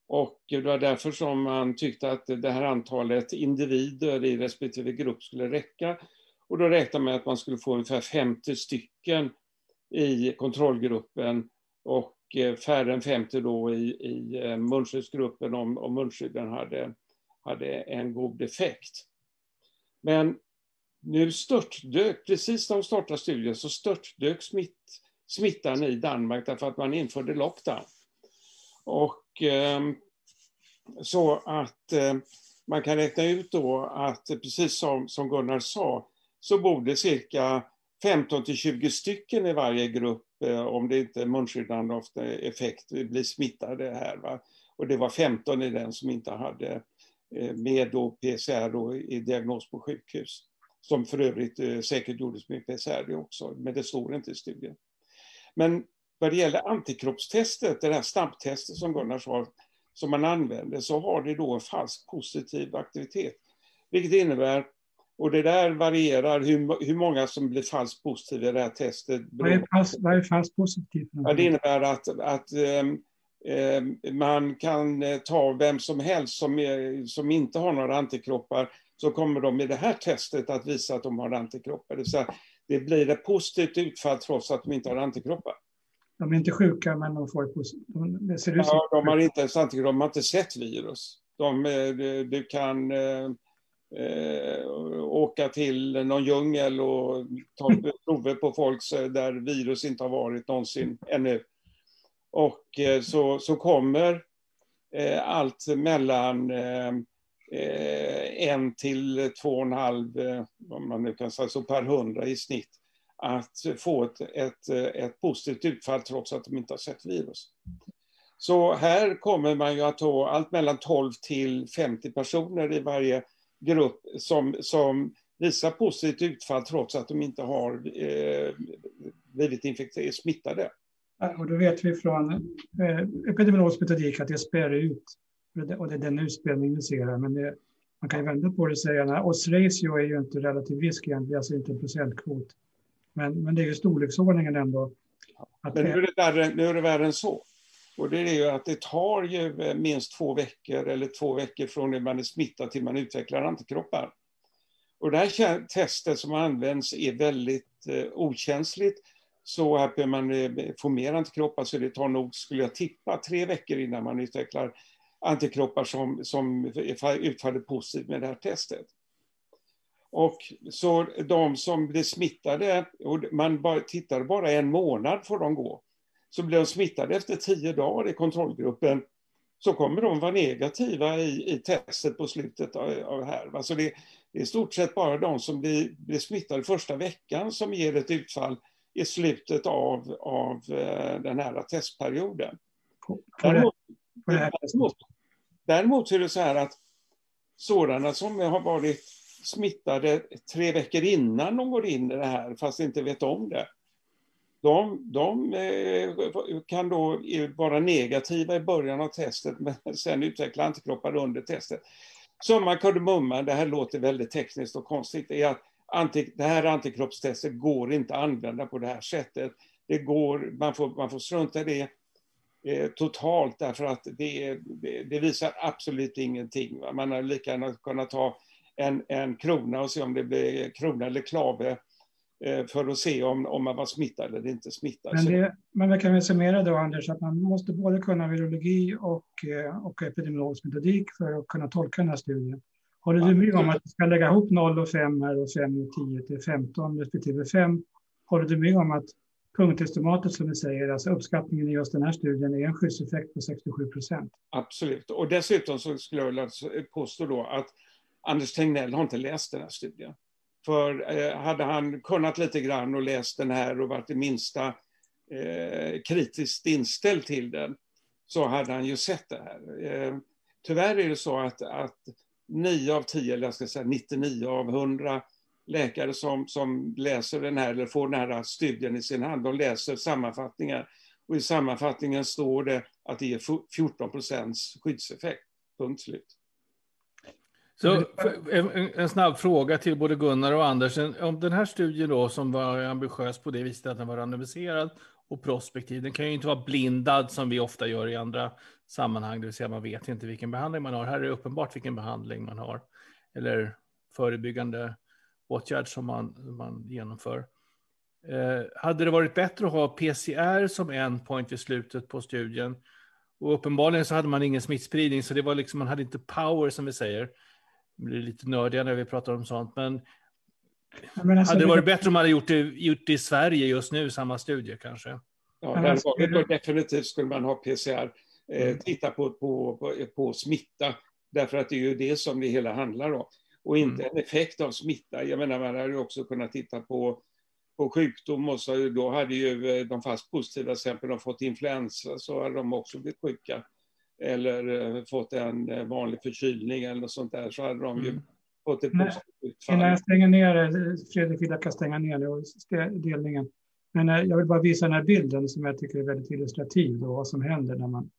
Och det var därför som man tyckte att det här antalet individer i respektive grupp skulle räcka. Och då räknade man med att man skulle få ungefär 50 stycken i kontrollgruppen och eh, färre än 50 då i, i eh, munskyddsgruppen om, om munskydden hade, hade en god effekt. Men nu störtdök, precis när de startade studien, så störtdök smitt, smittan i Danmark därför att man införde lockdown. Och eh, så att eh, man kan räkna ut då att eh, precis som, som Gunnar sa, så borde cirka 15 till 20 stycken i varje grupp, Eh, om det inte är munskyddande effekt, blir smittade här. Va? Och det var 15 i den som inte hade eh, med då PCR då i diagnos på sjukhus. Som för övrigt eh, säkert gjordes med PCR också, men det står inte i studien. Men vad det gäller antikroppstestet, det här snabbtestet som Gunnar sa, som man använder, så har det då en falsk positiv aktivitet. Vilket innebär, och det där varierar hur, hur många som blir falskt positiva i det här testet. Vad är, fast, vad är falskt positivt? Ja, det innebär att, att um, man kan eh, ta vem som helst som, är, som inte har några antikroppar, så kommer de i det här testet att visa att de har antikroppar. Det, säga, det blir ett positivt utfall trots att de inte har antikroppar. De är inte sjuka, men de får det ser ut ja, de har inte ens antikroppar, de har inte sett virus. De, eh, du kan eh, åka till någon djungel och ta prover på folk där virus inte har varit någonsin ännu. Och eh, så, så kommer eh, allt mellan eh, eh en till två och en halv, eh, om man nu kan säga så, per hundra i snitt att få ett, ett, eh, ett positivt utfall trots att de inte har sett virus. Så här kommer man ju att ha allt mellan 12 till 50 personer i varje grupp som, som visar positivt utfall trots att de inte har eh, blivit infekterade, smittade. Och då vet vi från eh, epidemiologisk metodik att det spär ut, och det är den utspelning vi ser här. Men det, man kan ju vända på det och säga att odds ratio är ju inte relativ risk egentligen, alltså inte en procentkvot. Men, men det är ju storleksordningen ändå. men nu är, det värre, nu är det värre än så. Och det är ju att det tar ju eh, minst två veckor eller två veckor från det man är smittad till man utvecklar antikroppar. Och det här testet som används är väldigt eh, okänsligt. Så här behöver man eh, få mer antikroppar, så det tar nog, skulle jag tippa, tre veckor innan man utvecklar antikroppar som, som utfaller positivt med det här testet. Och så de som blir smittade, och man bara, tittar bara en månad får de gå, så blir de smittade efter tio dagar i kontrollgruppen, så kommer de vara negativa i, i testet på slutet av, av här. Alltså det, det är i stort sett bara de som blir, blir smittade första veckan som ger ett utfall i slutet av, av eh, den här testperioden. Däremot, däremot, däremot är det så här att sådana som har varit smittade tre veckor innan de går in i det här, fast inte vet om det. De, de eh, kan då vara negativa i början av testet, men [laughs] sen utveckla antikroppar under testet. Summa kardemumma, det här låter väldigt tekniskt och konstigt, är att anti, det här antikroppstestet går inte att använda på det här sättet. Det går, man, får, man får strunta i det eh, totalt därför att det, det, visar absolut ingenting. Va? Man har lika gärna kunnat ta en, en krona och se om det blir krona eller klave eh, för att se om, om man var smittad eller inte smittad. Men, det, men vi kan väl summera då, Anders, att man måste både kunna virologi och, eh, och epidemiologisk metodik för att kunna tolka den här studien. Håller du med om att vi ska lägga ihop 0 och 5 här och 5 och 10 till 15 respektive 5? Håller du med om att punktestimatet som vi säger, alltså uppskattningen i just den här studien är en skyddseffekt på 67 procent? Absolut, och dessutom så skulle jag vilja påstå då att Anders Tegnell har inte läst den här studien. För eh, hade han kunnat lite grann och läst den här och varit det minsta eh, kritiskt inställd till den så hade han ju sett det här. Eh, tyvärr är det så att, att 9 av 10, eller jag ska säga 99 av 100 läkare som, som läser den här, eller får den här studien i sin hand, de läser sammanfattningar. Och i sammanfattningen står det att det ger 14 procents skyddseffekt. Punkt slut. Så en, en, snabb fråga till både Gunnar och Anders. Om den här studien då som var ambitiös på det viset att den var randomiserad och prospektiv, den kan ju inte vara blindad som vi ofta gör i andra sammanhang, det vill säga man vet inte vilken behandling man har. Här är det uppenbart vilken behandling man har eller förebyggande åtgärd som man, man genomför. Eh, hade det varit bättre att ha PCR som en point vid slutet på studien? Och uppenbarligen så hade man ingen smittspridning, så det var liksom, man hade inte power som vi säger. Det blir lite nördiga när vi pratar om sånt, men, men alltså, hade det varit bättre om man hade gjort det, gjort det i Sverige just nu, samma studie kanske? Ja, där var det definitivt skulle man ha PCR. Eh, mm. titta på, på, på, på, smitta, därför att det är ju det som det hela handlar om. Och inte mm. en effekt av smitta. Jag menar, man hade också kunnat titta på, på sjukdom och så, då hade ju eh, de fast positiva, till exempel de fått influensa, så hade de också blivit sjuka. Eller uh, fått en vanlig förkylning eller något sånt där, så hade de ju mm. fått ett positivt fall. Innan jag stänger ner, Fredrik vill jag kan stänga ner delningen. Men jag vill bara visa den här bilden som jag tycker är väldigt illustrativ då, vad som händer när man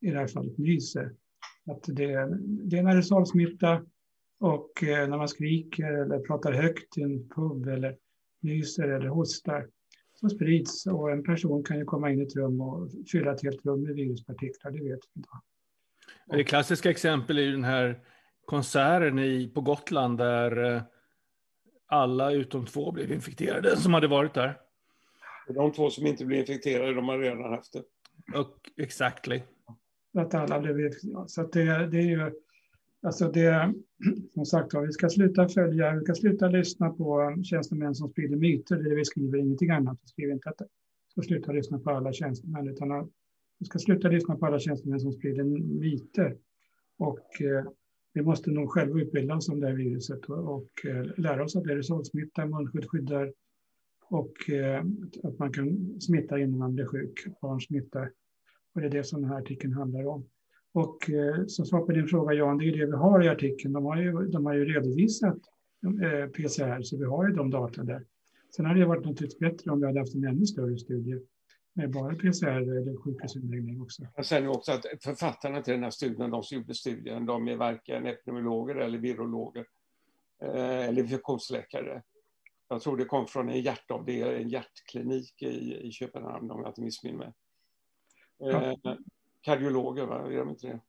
i det här fallet nyser. Att det, det är en aerosolsmitta och eh, när man skriker eller pratar högt i en pub eller nyser eller hostar så sprids och en person kan ju komma in i ett rum och fylla ett helt rum med viruspartiklar, det vet vi idag. Det klassiska exempel är den här konserten i, på Gotland där eh, alla utom två blev infekterade som hade varit där. De två som inte blev infekterade, de har redan haft det. Och, exactly. Att alla blev Så att det, det är ju Alltså det, [clears throat] som sagt vi ska sluta följa, vi ska sluta lyssna på tjänstemän som sprider myter, det vi skriver ingenting annat. Vi skriver inte att vi ska sluta lyssna på alla tjänstemän, utan vi ska sluta lyssna på alla tjänstemän som sprider myter. Och eh, vi måste nog själva utbilda oss om det här viruset och, och eh, lära oss att det är aerosolsmitta, munskydd skyddar och eh, att man kan smitta innan man blir sjuk, barn smittar. Och det är det som den här artikeln handlar om. Och eh, som svar på din fråga Jan, det är det vi har i artikeln. De har ju, de har ju redovisat eh, PCR, så vi har ju de data där. Sen hade det varit naturligtvis bättre om vi hade haft en ännu större studie med bara PCR eller sjukhusinläggning också. Sen också att författarna till den här studien, de som gjorde studien, de är varken epidemiologer eller virologer eh, eller infektionsläkare. Jag tror det kom från en hjärtavdelning, en hjärtklinik i, i Köpenhamn om jag inte missminner mig. Ja. Kardiologer, va? Är de inte det?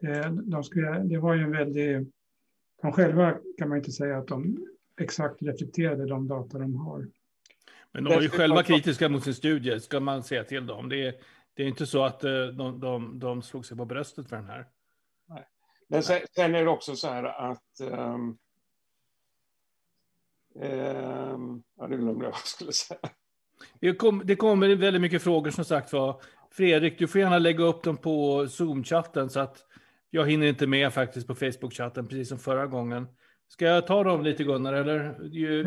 Det, de skulle, det var ju en väldig... De själva kan man inte säga att de exakt reflekterade de data de har. Men de var ju själva kritiska mot sin studie, ska man säga till dem. Det är, det är inte så att eh, de, de, de slog sig på bröstet för den här. Nej. Men sen, sen är det också så här att... Um, um, ja, det glömde jag vad jag skulle säga. Det, kom, det kommer väldigt mycket frågor som sagt var. Fredrik, du får gärna lägga upp dem på Zoom-chatten så att jag hinner inte med faktiskt på Facebook-chatten, precis som förra gången. Ska jag ta dem lite Gunnar, eller?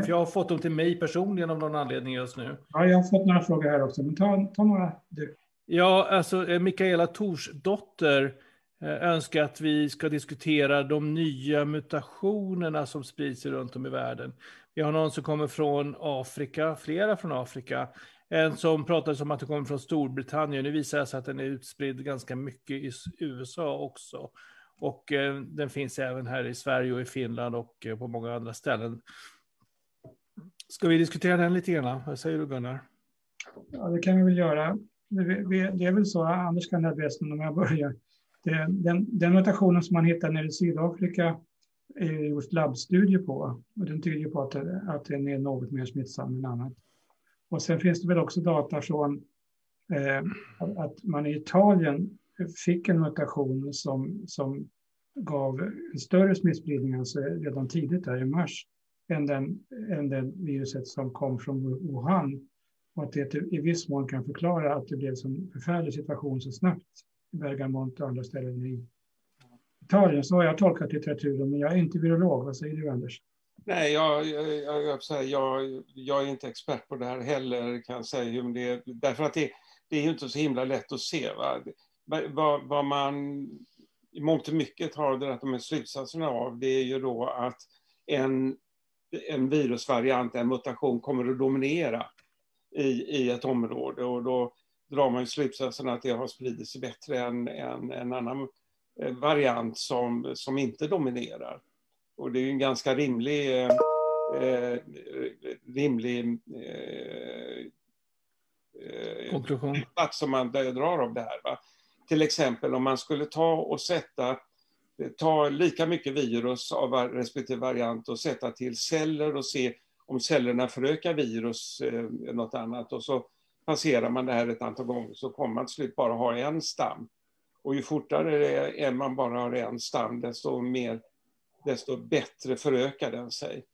För jag har fått dem till mig personligen av någon anledning just nu. Ja, jag har fått några frågor här också, men ta, ta några du. Ja, alltså eh, Mikaela Torsdotter eh, önskar att vi ska diskutera de nya mutationerna som sprids runt om i världen. Vi har någon som kommer från Afrika, flera från Afrika. En som pratade om att det kommer från Storbritannien. Nu visar det sig att den är utspridd ganska mycket i USA också. Och eh, den finns även här i Sverige och i Finland och eh, på många andra ställen. Ska vi diskutera den lite grann? Vad säger du Gunnar? Ja, det kan vi väl göra. Det är väl så, Anders kan det bäst om jag börjar. Den, den mutationen som man hittar nere i Sydafrika är gjort labbstudier på. Och den tyder på att, att den är något mer smittsam än annat. Och sen finns det väl också data från eh, att man i Italien fick en mutation som, som gav en större smittspridning alltså redan tidigt där i mars än den, än den viruset som kom från Wuhan. Och att det i viss mån kan förklara att det blev en förfärlig situation så snabbt i Bergamont och andra ställen i Italien. Så har jag tolkat litteraturen, men jag är inte virolog. Vad säger du, Anders? Nej, jag, jag, jag, jag, jag är inte expert på det här heller, kan jag säga. Det, därför att det, det är inte så himla lätt att se. Va? Vad, vad man i mångt och mycket har dragit de här slutsatserna av, det är ju då att en en virusvariant, en mutation, kommer att dominera i, i ett område. Och då drar man ju slutsatsen att det har spridit sig bättre än, än en annan eh, variant som, som inte dominerar. Och det är en ganska rimlig, eh, eh rimlig eh, konklusion som man drar av det här. Va? Till exempel om man skulle ta och sätta ta lika mycket virus av respektive variant och sätta till celler och se om cellerna förökar virus eh, något annat och så passerar man det här ett antal gånger så kommer man till slut bara ha en stam. Och ju fortare är man bara har en stam desto mer desto bättre förökar den sig.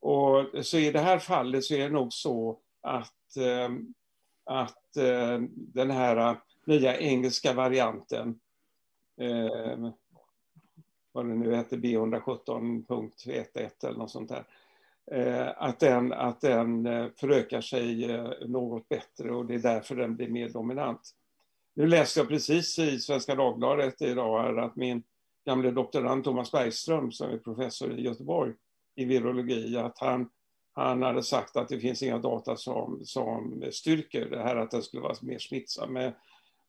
Och så i det här fallet så är det nog så att, eh, att eh, den här eh, nya engelska varianten vad det nu heter, B117.11 eller något sånt där. Att den, att den förökar sig något bättre och det är därför den blir mer dominant. Nu läste jag precis i Svenska Dagbladet idag att min gamle doktorand Thomas Bergström, som är professor i Göteborg i virologi, att han, han hade sagt att det finns inga data som, som styrker det här att den skulle vara mer smittsam. Men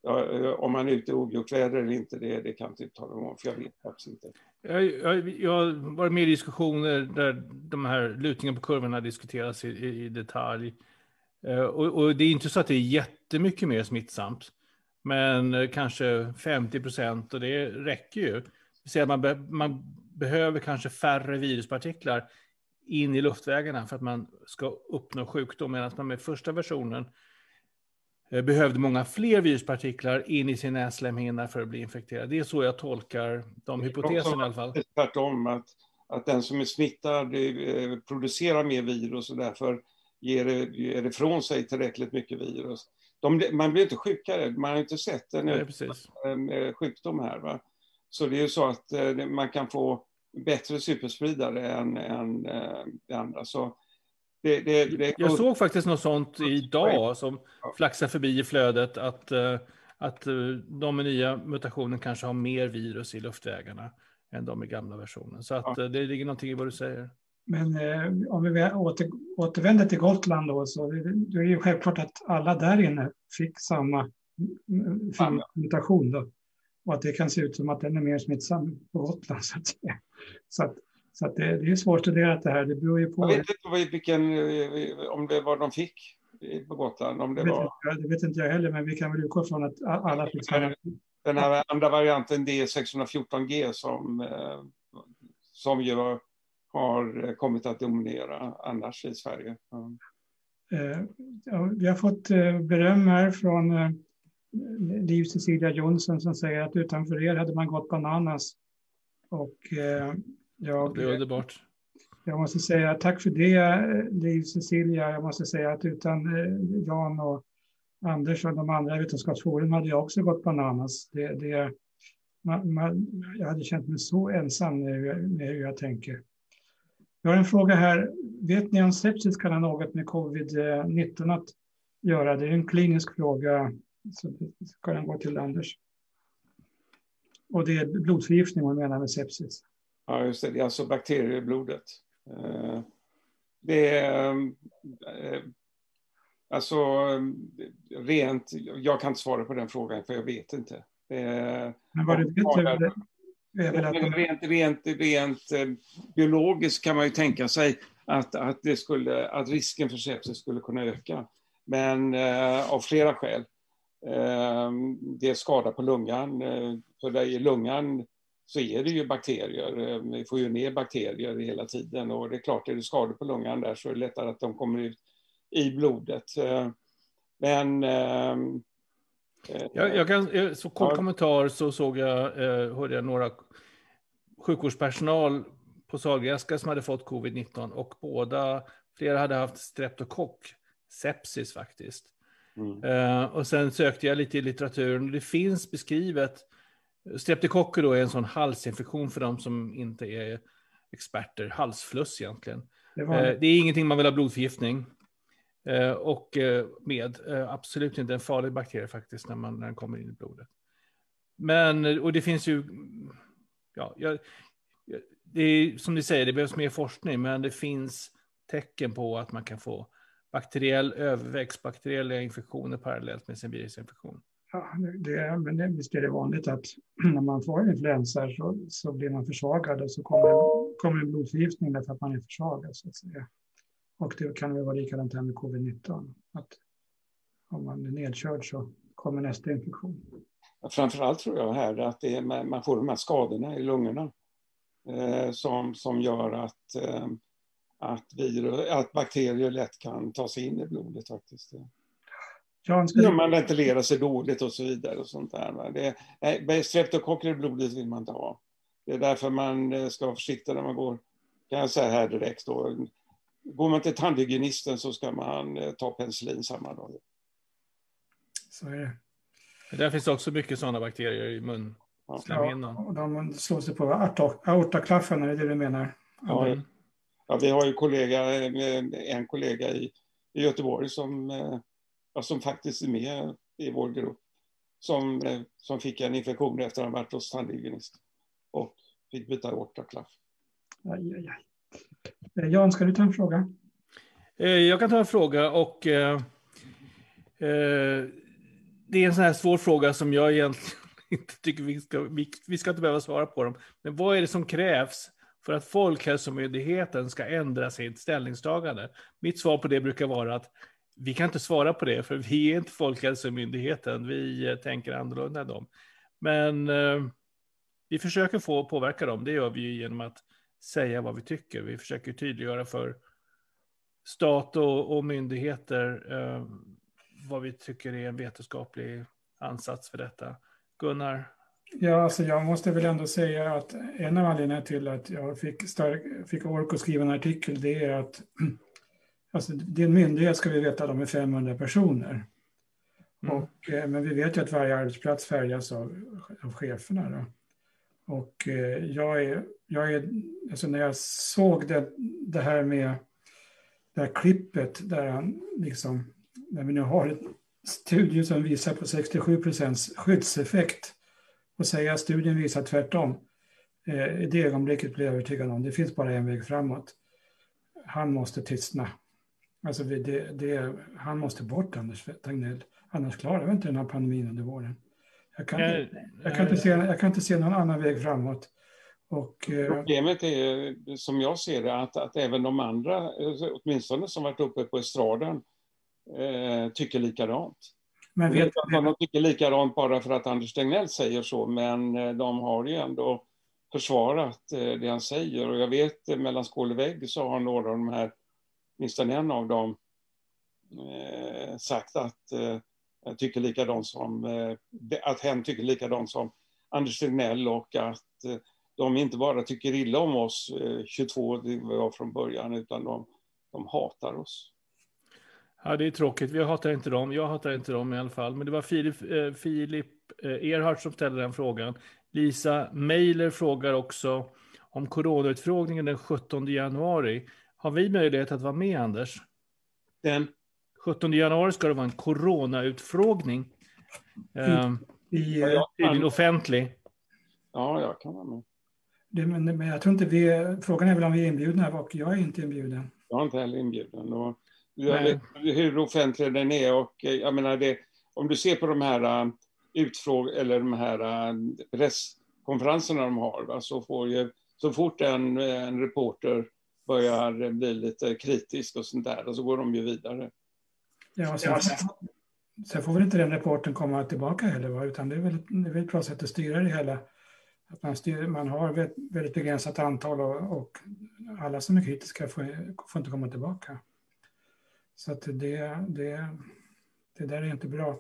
Ja, om man är ute i ogjort väder eller inte, det, det kan jag inte uttala mig om, för jag vet faktiskt inte. Jag, jag, jag har varit med i diskussioner där de här lutningen på kurvorna diskuteras i, i, i detalj. Eh, och, och, det är inte så att det är jättemycket mer smittsamt, men eh, kanske 50 procent och det räcker ju. Det man, be, man behöver kanske färre viruspartiklar in i luftvägarna för att man ska uppnå sjukdom, medan man med första versionen Eh, behövde många fler viruspartiklar in i sin näslemhinna för att bli infekterad. Det är så jag tolkar de hypoteserna i alla fall. Tvärtom, att, att den som är smittad eh, producerar mer virus och därför ger, ger ifrån sig tillräckligt mycket virus. De, man blir inte sjukare, man har inte sett en, Nej, eh, sjukdom här. Va? Så det är ju så att man kan få bättre superspridare än, än det andra. Så det, det, det... Jag såg faktiskt något sånt idag som flaxar förbi i flödet att, eh, att eh, de med nya mutationen kanske har mer virus i luftvägarna än de i gamla versionen. Så att ja. Eh, det ligger någonting i vad du säger. Men eh, om vi åter, återvänder till Gotland då, så det, det är ju självklart att alla där inne fick samma mutation då. Och att det kan se ut som att den är mer smittsam på Gotland. [laughs] Så att, så att så att det, det är svårstuderat det här. Det beror ju på. Jag vet inte vilken, om det var de fick på Gotland. Om det, det, var... inte, det vet inte jag heller, men vi kan väl utgå från att alla fick samma. Den här andra varianten D614G som, eh, som ju har kommit att dominera annars i Sverige. Ja. Eh, vi har fått eh, beröm här från Liv Cecilia Jonsson som säger att utanför er hade man gått bananas. Och jag, det är underbart. Jag måste säga tack för det, Liv Cecilia. Jag måste säga att utan eh, Jan och Anders och de andra i Vetenskapsforum hade jag också gått bananas. Det, det, man, man, jag hade känt mig så ensam med, med hur jag tänker. Jag har en fråga här. Vet ni om sepsis kan ha något med covid-19 att göra? Det är en klinisk fråga. Så ska den gå till Anders. Och det är blodförgiftning man menar med sepsis. Ja, just det. Det är alltså bakterier i blodet. Eh, det är... Eh, alltså, rent... Jag kan inte svara på den frågan, för jag vet inte. Men vad du vet Rent, rent, rent eh, biologiskt kan man ju tänka sig att, att, det skulle, att risken för sepsis skulle kunna öka. Men eh, av flera skäl. Eh, det är skada på lungan. Eh, för i lungan så är det ju bakterier. Eh, vi får ju ner bakterier hela tiden och det är klart, är det skador på lungan där så är det lättare att de kommer ut i blodet. Eh, men... Ehm, eh, jag, jag kan, så kort ja. kommentar så såg jag, hörde jag några sjukvårdspersonal på Sahlgrenska som hade fått covid-19 och båda, flera hade haft streptokock, sepsis faktiskt. Mm. och sen sökte jag lite i litteraturen och det finns beskrivet Streptokocker då är en sån halsinfektion för de som inte är experter, halsfluss egentligen. Det, var... Eh, det är ingenting man vill ha blodförgiftning. Eh, och med, absolut inte en farlig bakterie faktiskt när, man, när den kommer in i blodet. Men, och det finns ju, ja, jag, det är som ni säger, det behövs mer forskning, men det finns tecken på att man kan få bakteriell överväxt, bakteriella infektioner parallellt med sin virusinfektion. Ja, det, men det, visst är det vanligt att [clears throat] när man får influensa så, så blir man försvagad och så kommer, kommer en blodförgiftning därför att man är försvagad. Så att säga. Och det kan väl vara likadant här med covid-19. Att om man är nedkörd så kommer nästa infektion. Framförallt tror jag här att det är, man får de här skadorna i lungorna eh, som, som gör att, eh, att, virus, att bakterier lätt kan ta sig in i blodet faktiskt. Du... Man ventilerar sig dåligt och så vidare. och sånt där. Det, nej, streptokocker i blodet vill man inte ha. Det är därför man eh, ska vara försiktig när man går, kan jag säga här direkt då. Går man till tandhygienisten så ska man eh, ta penicillin samma dag. Så är det. Där finns också mycket sådana bakterier i munslemhinnan. Ja, och de slår sig på aortaklaffen, är det det du menar? Ja, mm. Ja, vi har ju kollega, eh, en kollega i, i Göteborg som, ja, som faktiskt är med i vår grupp. Som, som fick en infektion efter att ha varit hos tandhygienist. Och fick byta aortaklaff. Aj, aj, aj. Eh, Jan, ska du ta en fråga? Eh, jag kan ta en fråga och eh, eh, det är en sån här svår fråga som jag egentligen [laughs] inte tycker vi ska, vi, vi ska inte behöva svara på dem. Men vad är det som krävs för att Folkhälsomyndigheten ska ändra sitt ställningstagande? Mitt svar på det brukar vara att vi kan inte svara på det, för vi är inte Folkhälsomyndigheten. Vi eh, tänker annorlunda än dem. Men eh, vi försöker få påverka dem. Det gör vi genom att säga vad vi tycker. Vi försöker tydliggöra för stat och, och myndigheter eh, vad vi tycker är en vetenskaplig ansats för detta. Gunnar? Ja, alltså jag måste väl ändå säga att en av anledningarna till att jag fick, stark, fick ork att skriva en artikel, det är att [clears throat] alltså, din myndighet ska vi veta, de är 500 personer. Mm. Och, eh, men vi vet ju att varje arbetsplats färgas av, av cheferna. Då. Och eh, jag är, jag är, alltså när jag såg det, det här med det här klippet där han liksom, när vi nu har en studie som visar på 67 procents skyddseffekt och säga att studien visar tvärtom. Eh, I det ögonblicket blev jag övertygad om det finns bara en väg framåt. Han måste tystna. Alltså det, det, han måste bort, Anders Tegnell. Annars klarar vi inte den här pandemin under våren. Jag kan, jag, jag, kan inte se, jag kan inte se någon annan väg framåt. Och, eh, Problemet är, som jag ser det, att, att även de andra, åtminstone som varit uppe på estraden, eh, tycker likadant. Men vet, att de tycker likadant bara för att Anders Tegnell säger så, men eh, de har ju ändå försvarat eh, det han säger. Och jag vet, eh, mellan skål och vägg så har några av de här, åtminstone en av dem, eh, sagt att tycker likadant som, eh, att hen tycker likadant som Anders Tegnell och att eh, de inte bara tycker illa om oss 22, det var från början, utan de, de hatar oss. Ja, det är tråkigt. Vi hatar inte dem. Jag hatar inte dem i alla fall. Men det var Filip, eh, Filip Erhardt som ställde den frågan. Lisa Meiler frågar också om coronautfrågningen den 17 januari. Har vi möjlighet att vara med, Anders? Den? 17 januari ska det vara en coronautfrågning. Eh, I, tydligen offentlig. Ja, jag kan vara med. Det, men, men jag tror inte vi, frågan är väl om vi är inbjudna och jag är inte inbjuden. Jag är inte heller inbjuden. Och hur offentlig den är och eh, jag menar det, om du ser på de här uh, utfråg eller de här uh, presskonferenserna de har, va, så får ju så fort en, en reporter börjar bli lite kritisk och sånt där, och så går de ju vidare. Ja, sen, sen får väl inte den rapporten komma tillbaka heller, va? utan det är väl, det är väl ett bra sätt att styra det hela. Att man, styr, man har ett väldigt begränsat antal och, och alla som är kritiska får, får, inte komma tillbaka. Så att det, det, det där är inte bra.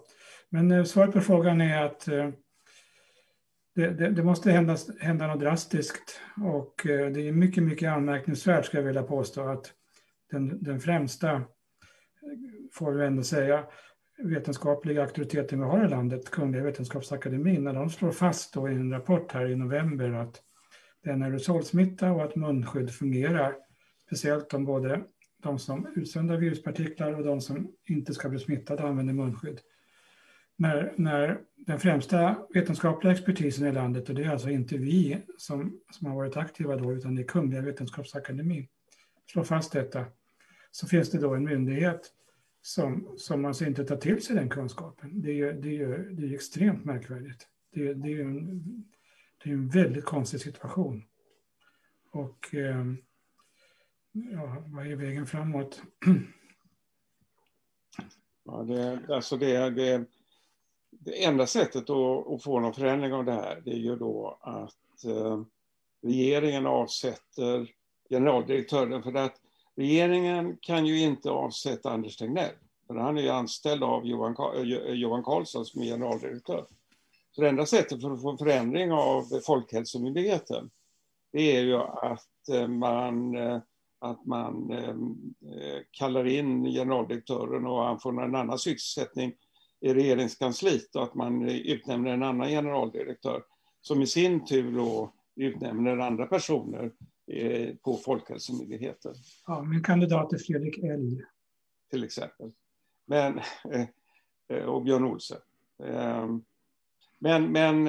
Men eh, svaret på frågan är att eh, det, det, det, måste hända, hända något drastiskt och eh, det är mycket, mycket anmärkningsvärt ska jag vilja påstå att den, den främsta får vi ändå säga, vetenskapliga auktoriteten vi har i landet, Kungliga Vetenskapsakademin, när de slår fast då i en rapport här i november att det är en aerosolsmitta och att munskydd fungerar, speciellt om både de som utsöndrar viruspartiklar och de som inte ska bli smittade använder munskydd. när, när den främsta vetenskapliga expertisen i landet, och det är alltså inte vi som, som har varit aktiva då, utan det är Kungliga Vetenskapsakademin, slår fast detta, så finns det då en myndighet som, som alltså inte tar till sig den kunskapen. Det är det är det är extremt märkvärdigt. Det, det är en, det är en väldigt konstig situation. Och eh, ja, vad är vägen framåt? Ja, det, alltså det, det, det enda sättet att, att, få någon förändring av det här det är ju då att eh, regeringen avsätter generaldirektören. För att regeringen kan ju inte avsätta Anders Tegnell. För han är ju anställd av Johan, eh, eh, Johan Carlsson som är generaldirektör. Så det enda sättet för att få en förändring av Folkhälsomyndigheten det är ju att eh, man, eh, att man kallar in generaldirektören och han får en annan sysselsättning i regeringskansliet och att man utnämner en annan generaldirektör som i sin tur då utnämner andra personer på Folkhälsomyndigheten. Ja, min kandidat är Fredrik Elg. Till exempel. Men, och Björn Olsen. Men, men,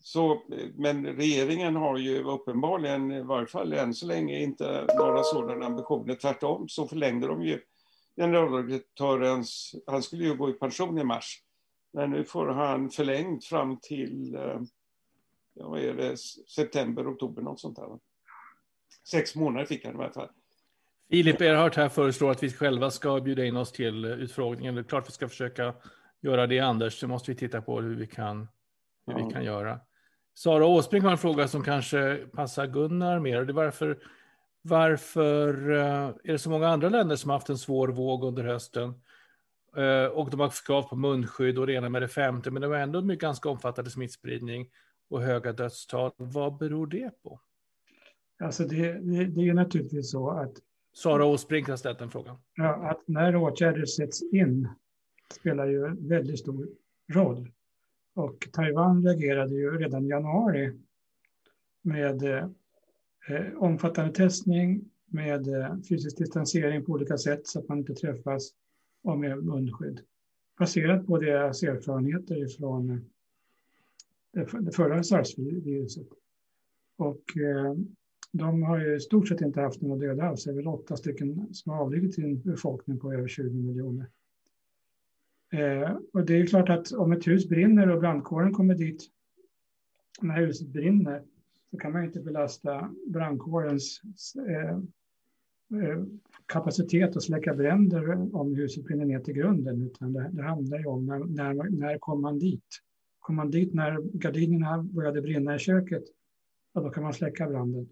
så, men regeringen har ju uppenbarligen, i varje fall än så länge, inte några sådana ambitioner. Tvärtom så förlängde de ju generaldirektörens, han skulle ju gå i pension i mars, men nu får han förlängt fram till eh, ja, vad är det, september, oktober, något sånt där. Sex månader fick han i alla fall. Filip Erhardt här föreslår att vi själva ska bjuda in oss till eh, utfrågningen. Det är klart vi ska försöka göra det, Anders. Så måste vi titta på hur vi kan, hur ja. vi kan göra. Sara Åsbrink har en fråga som kanske passar Gunnar mer. Det är varför, varför eh, är det så många andra länder som har haft en svår våg under hösten? Eh, och de har krav på munskydd och det ena med det femte, men det var ändå en ganska omfattande smittspridning och höga dödstal. Vad beror det på? Alltså det, det, det är naturligtvis så att... Sara Åsbrink har ställt den frågan. Ja, att när åtgärder sätts in spelar ju väldigt stor roll. Och Taiwan reagerade ju redan i januari med eh, omfattande testning, med eh, fysisk distansering på olika sätt så att man inte träffas och med munskydd. Baserat på deras erfarenheter från eh, det förra sars-viruset. Och eh, de har ju i stort sett inte haft några döda alls. Det är väl åtta stycken som har avlidit i en befolkning på över 20 miljoner. Eh, och det är klart att om ett hus brinner och brandkåren kommer dit när huset brinner så kan man inte belasta brandkårens eh, eh, kapacitet att släcka bränder om huset brinner ner till grunden, utan det, det handlar ju om när, när, när kommer man dit? Kom man dit när gardinerna började brinna i köket, ja, då kan man släcka branden.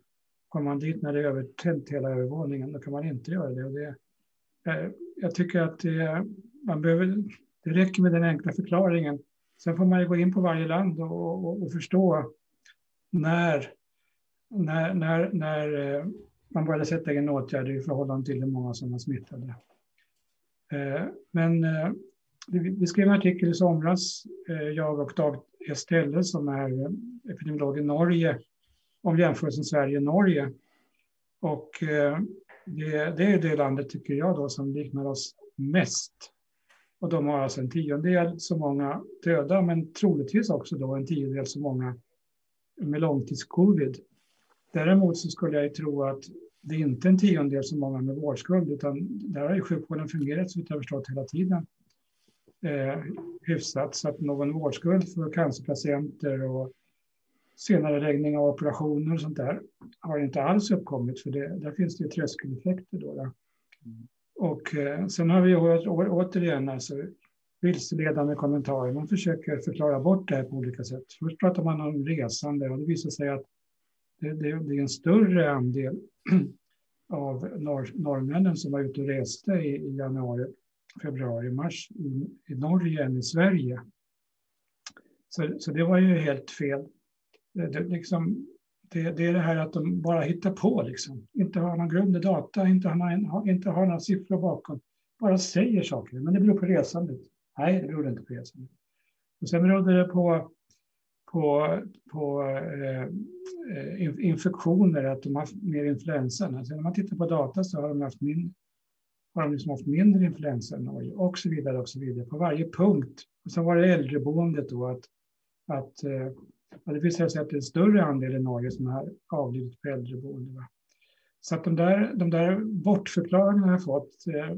Kommer man dit när det är övertänt hela övervåningen, då kan man inte göra det. Och det eh, jag tycker att det, man behöver, det räcker med den enkla förklaringen. Sen får man ju gå in på varje land och, och, och förstå när, när, när, när eh, man började sätta in åtgärder i förhållande till hur många som var smittade. Eh, men eh, vi skrev en artikel i somras, jag och Dag Estelle som är epidemiolog i Norge, om jämförelsen Sverige-Norge. Och det, det, är det landet, tycker jag, då, som liknar oss mest. Och de har alltså en tiondel så många döda, men troligtvis också då en tiondel så många med långtidscovid. Däremot så skulle jag tro att det är inte en tiondel så många med vårdskuld, utan där har ju sjukvården fungerat så vitt jag förstått hela tiden eh, hyfsat så att någon vårdskuld för cancerpatienter och senare läggning av operationer och sånt där har inte alls uppkommit för det, där finns det ju tröskeleffekter. Då, då. Mm. Och eh, sen har vi å, å, återigen alltså, vilseledande kommentarer. Man försöker förklara bort det här på olika sätt. Först pratar man om resande och det visar sig att det, det, det är en större andel [clears throat] av norr, norrmännen som var ute och reste i, i januari februari, mars i, i Norge än i Sverige. Så, så det var ju helt fel. Det, det, liksom, det, det, är det här att de bara hittar på, liksom. inte har någon grund i data, inte har, inte har några siffror bakom. Bara säger saker, men det beror på resandet. Nej, det beror inte på resandet. Och sen berodde det på, på, på eh, eh infektioner, att de har haft mer influensa. Alltså när man tittar på data så har de haft mindre har de liksom haft mindre influensa än Norge och så vidare och så vidare på varje punkt. Och sen var det äldreboendet då att, att eh, ja, det visade sig att det är en större andel i Norge som har avlidit på äldreboende. Va? Så att de där, de där bortförklaringarna jag fått, eh,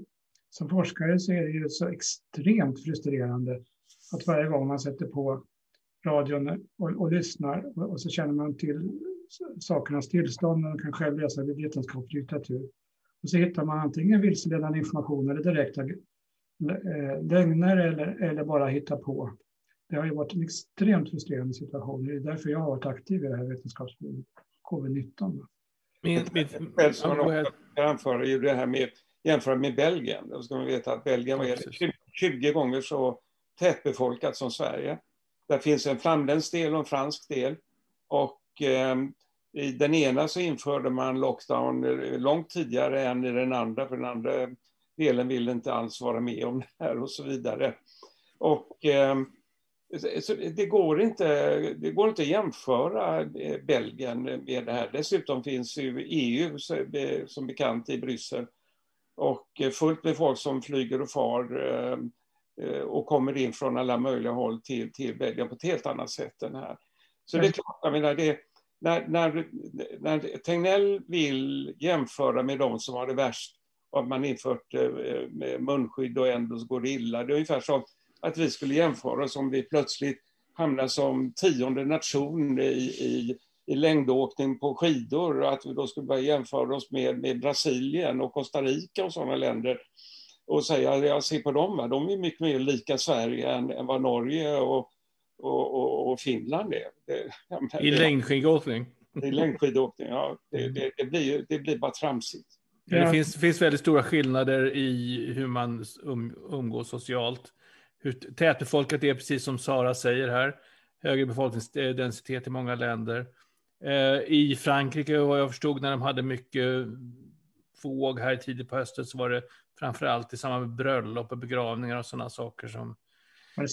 som forskare så är det ju så extremt frustrerande att varje gång man sätter på radion och, och lyssnar och, och, så känner man till sakernas tillstånd och man kan själv läsa vetenskaplig litteratur. Och så hittar man antingen vilseledande information eller direkta eh, lögner eller, eller bara hitta på. Det har ju varit en extremt frustrerande situation. Det är därför jag har varit aktiv i det här vetenskapsområdet, covid-19. Min, mitt, själv som man anföra är ju det här med jämföra med Belgien. Då ska man veta att Belgien var 20 gånger så tätbefolkat som Sverige. Där finns en flamländsk del och en fransk del. Och eh, i den ena så införde man lockdown eh, långt tidigare än i den andra, för den andra delen ville inte alls vara med om det här och så vidare. Och eh, så det, går inte, det går inte att jämföra eh, Belgien med det här. Dessutom finns ju EU eh, som bekant i Bryssel och fullt med folk som flyger och far och kommer in från alla möjliga håll till, till Belgien på ett helt annat sätt än här. Så det är klart, jag menar, det, när, när, när Tegnell vill jämföra med de som har det värst att man infört eh, munskydd och ändå går det illa, det är ungefär som att vi skulle jämföra oss om vi plötsligt hamnar som tionde nation i, i, i längdåkning på skidor och att vi då skulle börja jämföra oss med, med Brasilien och Costa Rica och sådana länder och säga, jag ser på dem, de är mycket mer lika Sverige än, än vad Norge och, och, och, och Finland är. Det, menar, I längdskidåkning? I längdskidåkning, ja. Det, det, det, blir, det blir bara tramsigt. Ja. Det finns, finns väldigt stora skillnader i hur man um, umgås socialt. Hur tätbefolkat det är, precis som Sara säger här. Högre befolkningsdensitet i många länder. Eh, I Frankrike, vad jag förstod, när de hade mycket våg här tidigt på hösten, så var det framför allt i samband med bröllop och begravningar och sådana saker som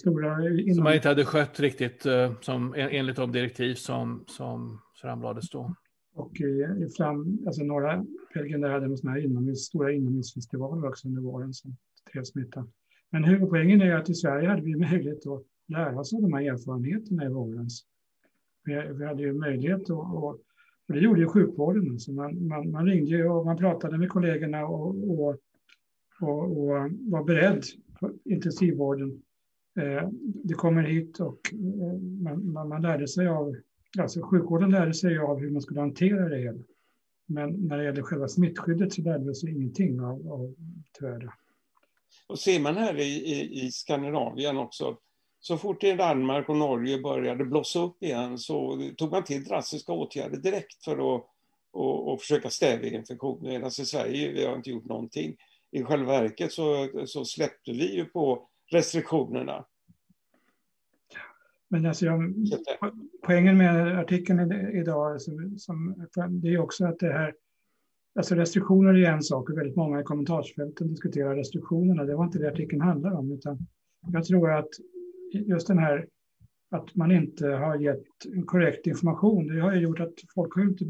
inom... Som man inte hade skött riktigt eh, som, enligt de direktiv som, som framlades då. Och i, i fram, alltså norra Belgien där hade de såna här inomhus, stora inomhusfestivaler också under våren som drev smittan. Men huvudpoängen är att i Sverige hade vi möjlighet att lära oss av de här erfarenheterna i vårens. Vi, hade ju möjlighet att, och, och det gjorde ju sjukvården. Alltså man, man, man ringde och man pratade med kollegorna och, och, och, och var beredd på intensivvården Eh, det kommer hit och eh, man, man, lärde sig av, alltså sjukvården lärde sig av hur man skulle hantera det hela. Men när det gäller själva smittskyddet så lärde vi oss ingenting av, av tyvärr. Och ser man här i, i, i Skandinavien också, så fort i Danmark och Norge började blossa upp igen så tog man till drastiska åtgärder direkt för att och, och försöka stävja infektionen. Medan i Sverige vi har inte gjort någonting. I själva verket så, så släppte vi ju på restriktionerna. Men alltså jag, poängen med artikeln idag som, som, det är också att det här, alltså restriktioner är en sak och väldigt många i kommentarsfälten diskuterar restriktionerna. Det var inte det artikeln handlar om, utan jag tror att just den här att man inte har gett korrekt information, det har ju gjort att folk har inte,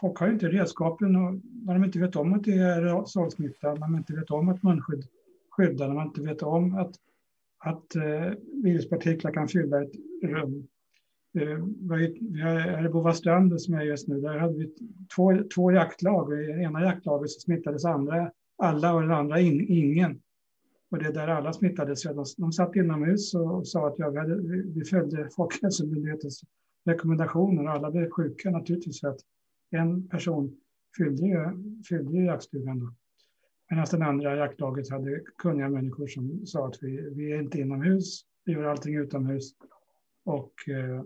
folk har inte redskapen och när de inte vet om att det är salsmitta, när de inte vet om att munskydd skyddar, när man inte vet om att att eh, viruspartiklar kan fylla ett rum. Eh, vi har här i Bovastrand som jag är just nu, där hade vi två, två jaktlag. I ena jaktlaget så smittades andra, alla och i det andra in, ingen. Och det är där alla smittades. De, de satt inomhus och sa att ja, vi, hade, vi följde Folkhälsomyndighetens rekommendationer och alla blev sjuka naturligtvis för att en person fyllde ju, fyllde ju jaktstugan. Då. Medan den andra jaktlaget hade kunniga människor som sa att vi, vi är inte inomhus, vi gör allting utomhus och eh,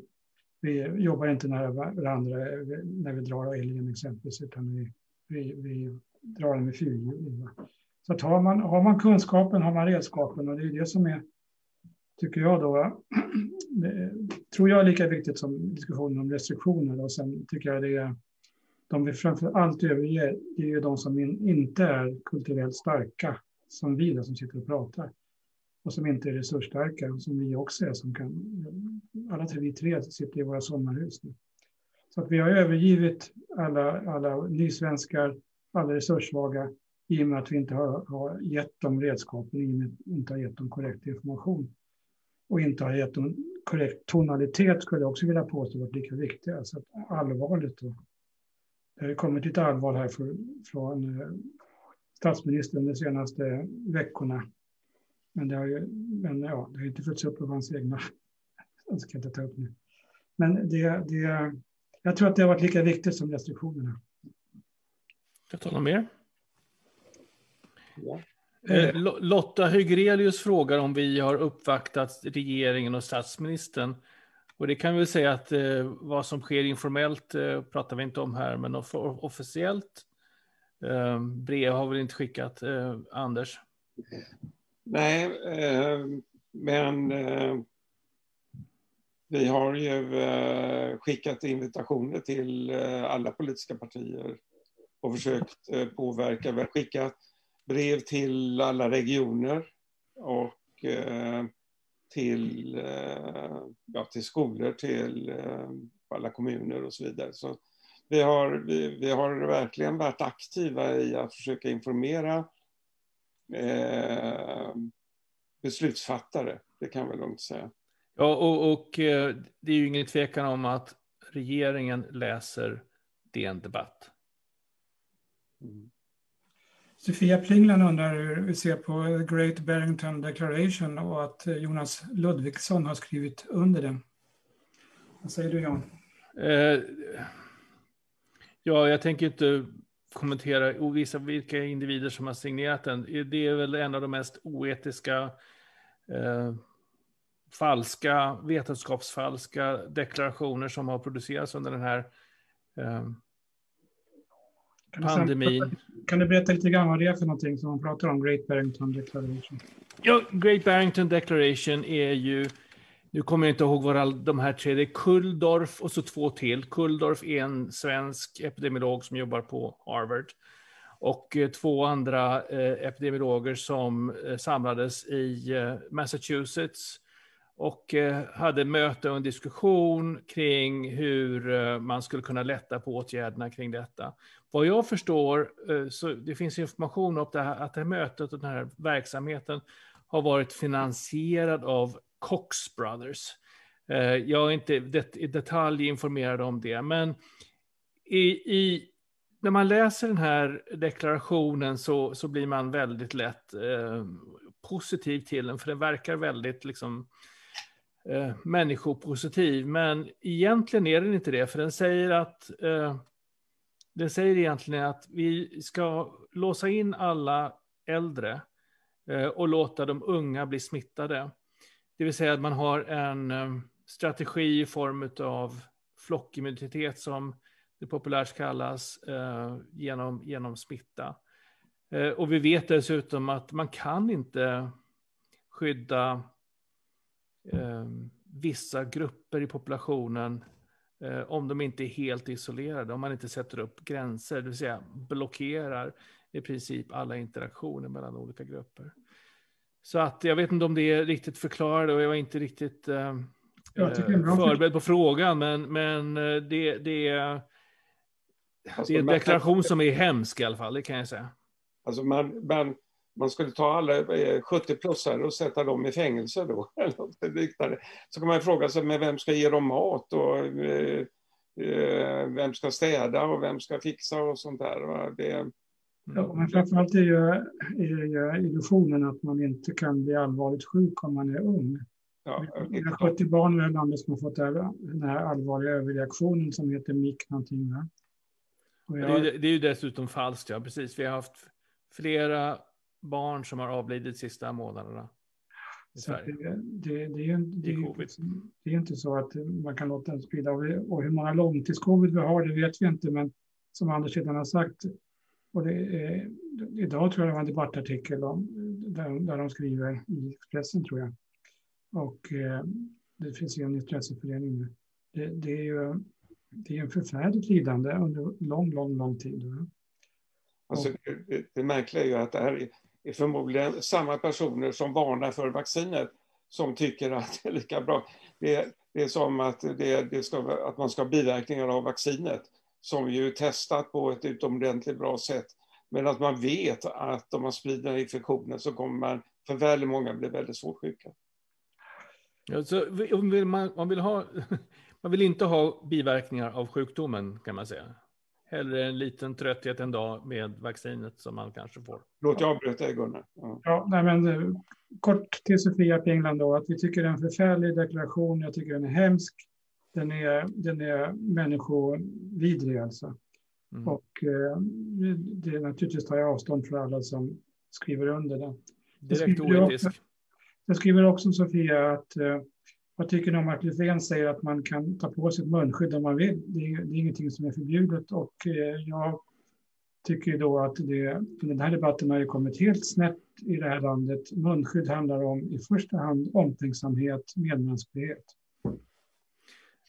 vi jobbar inte nära varandra eh, när vi drar älgen exempelvis, utan vi, vi, vi drar den med fyrhjuling. Så att har, man, har man kunskapen har man redskapen och det är det som är, tycker jag då, [clears throat] det, tror jag är lika viktigt som diskussionen om restriktioner. Och sen tycker jag det är de vi framför allt överger det är ju de som in, inte är kulturellt starka, som vi då, som sitter och pratar. Och som inte är resursstarka, som vi också är. Som kan, alla tre, vi tre sitter i våra sommarhus nu. Så att vi har övergivit alla, alla nysvenskar, alla resurssvaga, i och med att vi inte har, har gett dem redskapen, i och med att vi inte har gett dem korrekt information och inte har gett dem korrekt tonalitet skulle jag också vilja påstå varit lika viktiga. Alltså allvarligt. Då. Det har kommit lite allvar här för, från eh, statsministern de senaste veckorna. Men det har ju men ja, det har inte följts upp av hans egna. [laughs] Det ska jag inte ta upp nu. Men det, det, jag tror att det har varit lika viktigt som restriktionerna. Ska jag ta något mer? Ja. Eh, Lotta Hygrelius frågar om vi har uppvaktat regeringen och statsministern. Och det kan vi väl säga att eh, vad som sker informellt eh, pratar vi inte om här, men officiellt eh, brev har vi inte skickat. Eh, Anders? Nej, eh, men eh, vi har ju eh, skickat invitationer till eh, alla politiska partier och försökt påverka. Vi har skickat brev till alla regioner och till, ja, till skolor, till alla kommuner och så vidare. Så vi, har, vi, vi har verkligen varit aktiva i att försöka informera eh, beslutsfattare, det kan vi lugnt säga. Ja, och, och eh, det är ju ingen tvekan om att regeringen läser DN Debatt. Mm. Sofia Plingland undrar hur vi ser på Great Barrington Declaration och att Jonas Ludvigsson har skrivit under den. Vad säger du Jan? Eh, ja, jag tänker inte kommentera och visa vilka individer som har signerat den. Det är väl en av de mest oetiska, eh, falska, vetenskapsfalska deklarationer som har producerats under den här eh, pandemin. Kan du berätta lite grann vad det är för någonting som man pratar om, Great Barrington Declaration? Ja, Great Barrington Declaration är ju, nu kommer jag inte ihåg vad de här tre, det är Kulldorf och så två till. Kulldorf är en svensk epidemiolog som jobbar på Harvard. Och eh, två andra eh, epidemiologer som eh, samlades i eh, Massachusetts och eh, hade möte och en diskussion kring hur eh, man skulle kunna lätta på åtgärderna kring detta. Vad jag förstår, eh, så det finns information om det här, att det här mötet och den här verksamheten har varit finansierad av Cox Brothers. Eh, jag är inte i detalj informerad om det, men i, i, när man läser den här deklarationen så, så blir man väldigt lätt eh, positiv till den, för den verkar väldigt liksom, eh, människopositiv. Men egentligen är den inte det, för den säger att eh, den säger egentligen att vi ska låsa in alla äldre eh, och låta de unga bli smittade. Det vill säga att man har en eh, strategi i form av flockimmunitet som det populärt kallas eh, genom, genom smitta. Eh, och vi vet dessutom att man kan inte skydda vissa grupper i populationen om de inte är helt isolerade, om man inte sätter upp gränser, det vill säga blockerar i princip alla interaktioner mellan olika grupper. Så att jag vet inte om det är riktigt förklarat och jag var inte riktigt eh, förberedd på frågan, men, men eh, det, det, är, alltså, det är en deklaration som är hemsk i alla fall, det kan jag säga. Alltså man, man, man skulle ta alla 70-plussare eh, och sätta dem i fängelse då, [laughs] eller liknande. Så kan man fråga sig, men vem ska ge dem mat och eh, eh, vem ska städa och vem ska fixa och sånt där. Det, Ja, men framförallt är ju, är ju illusionen att man inte kan bli allvarligt sjuk om man är ung. Ja, det är 70 barn i det här landet som har fått den här allvarliga överreaktionen som heter MIK någonting. Va? Jag... Det, är ju, det är ju dessutom falskt, ja precis. Vi har haft flera barn som har avlidit sista månaderna. Sverige. Det, det, det, är, det, är, det är inte så att man kan låta den sprida. Och hur många långtidscovid vi har, det vet vi inte. Men som Anders redan har sagt, och är, idag tror jag det var en debattartikel om, där, där de skriver i Expressen, tror jag. Och eh, det finns ju en intresseförening nu. Det, det, är ju det är en förfärligt lidande under lång, lång, lång tid. Alltså, det, det märkliga är ju att det här är förmodligen samma personer som varnar för vaccinet som tycker att det är lika bra. Det, det är som att, det, det ska, att man ska ha biverkningar av vaccinet som ju är testat på ett utomordentligt bra sätt Medan man vet att om man sprider infektionen så kommer man för väldigt många bli väldigt svårt sjuka. Ja, så vill man, man, vill ha, [laughs] man vill inte ha biverkningar av sjukdomen kan man säga. Hellre en liten trötthet en dag med vaccinet som man kanske får. Låt jag avbryta dig Gunnar. Ja. Ja, nej, men, eh, kort till Sofia på England då, att vi tycker det är en förfärlig deklaration, jag tycker den är hemsk. Den är, den är människovidrig alltså. Mm. Och eh, det, naturligtvis tar jag avstånd från alla som skriver under den. Direkt oetisk. Jag skriver också Sofia att eh, jag tycker om att Löfven säger att man kan ta på sig ett munskydd om man vill. Det är, det är ingenting som är förbjudet och eh, jag tycker då att det, den här debatten har ju kommit helt snett i det här landet. Munskydd handlar om i första hand omtänksamhet, medmänsklighet.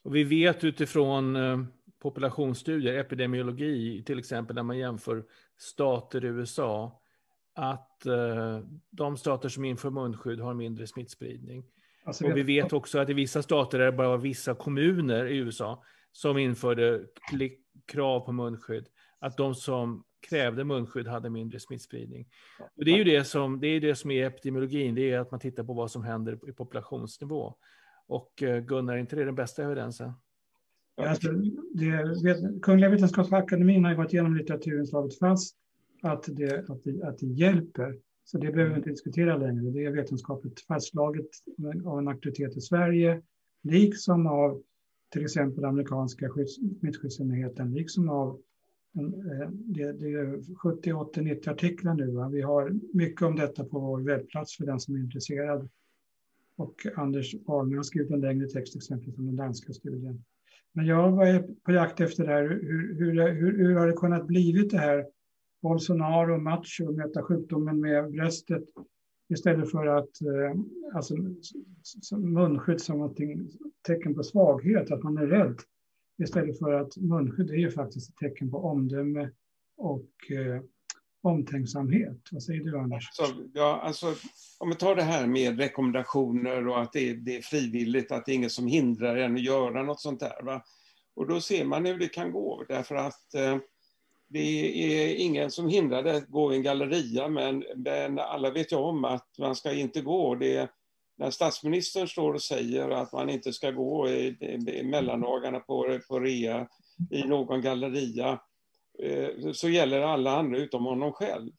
Och vi vet utifrån eh, populationsstudier, epidemiologi, till exempel när man jämför stater i USA, att eh, de stater som inför munskydd har mindre smittspridning. Alltså, Och vi vet också att i vissa stater är det bara vissa kommuner i USA som införde krav på munskydd, att de som krävde munskydd hade mindre smittspridning. Och det är ju det som, det är det som är epidemiologin, det är att man tittar på vad som händer i populationsnivå. Och eh, Gunnar, är inte det den bästa evidensen? Alltså, det, vet, Kungliga Vetenskapsakademin har ju gått igenom litteraturen slagit fast att det, att, det, att det hjälper. Så det behöver vi inte diskutera längre. Det är vetenskapligt fastslaget av en auktoritet i Sverige, liksom av till exempel amerikanska smittskyddsenheten, liksom av eh, det, det är 70, 80, 90 artiklar nu. Va? Vi har mycket om detta på vår webbplats för den som är intresserad. Och Anders Ahlner har skrivit en längre text, exempelvis om den danska studien. Men jag var på jakt efter det här. Hur, hur, hur, hur har det kunnat blivit det här? Bolsonaro, macho, möta sjukdomen med bröstet istället för att eh, alltså, munskydd som något tecken på svaghet, att man är rädd. Istället för att munskydd är ju faktiskt ett tecken på omdöme och eh, omtänksamhet. Vad säger du Anders? Alltså, ja, alltså, om vi tar det här med rekommendationer och att det är, det är frivilligt, att det är ingen som hindrar en att göra något sånt där. Va? Och då ser man hur det kan gå, därför att eh, det är ingen som hindrar det att gå i en galleria, men, men alla vet ju om att man ska inte gå. Det när statsministern står och säger att man inte ska gå i, i, i mellandagarna på, på rea i någon galleria, Eh, så gäller alla andra utom honom själv.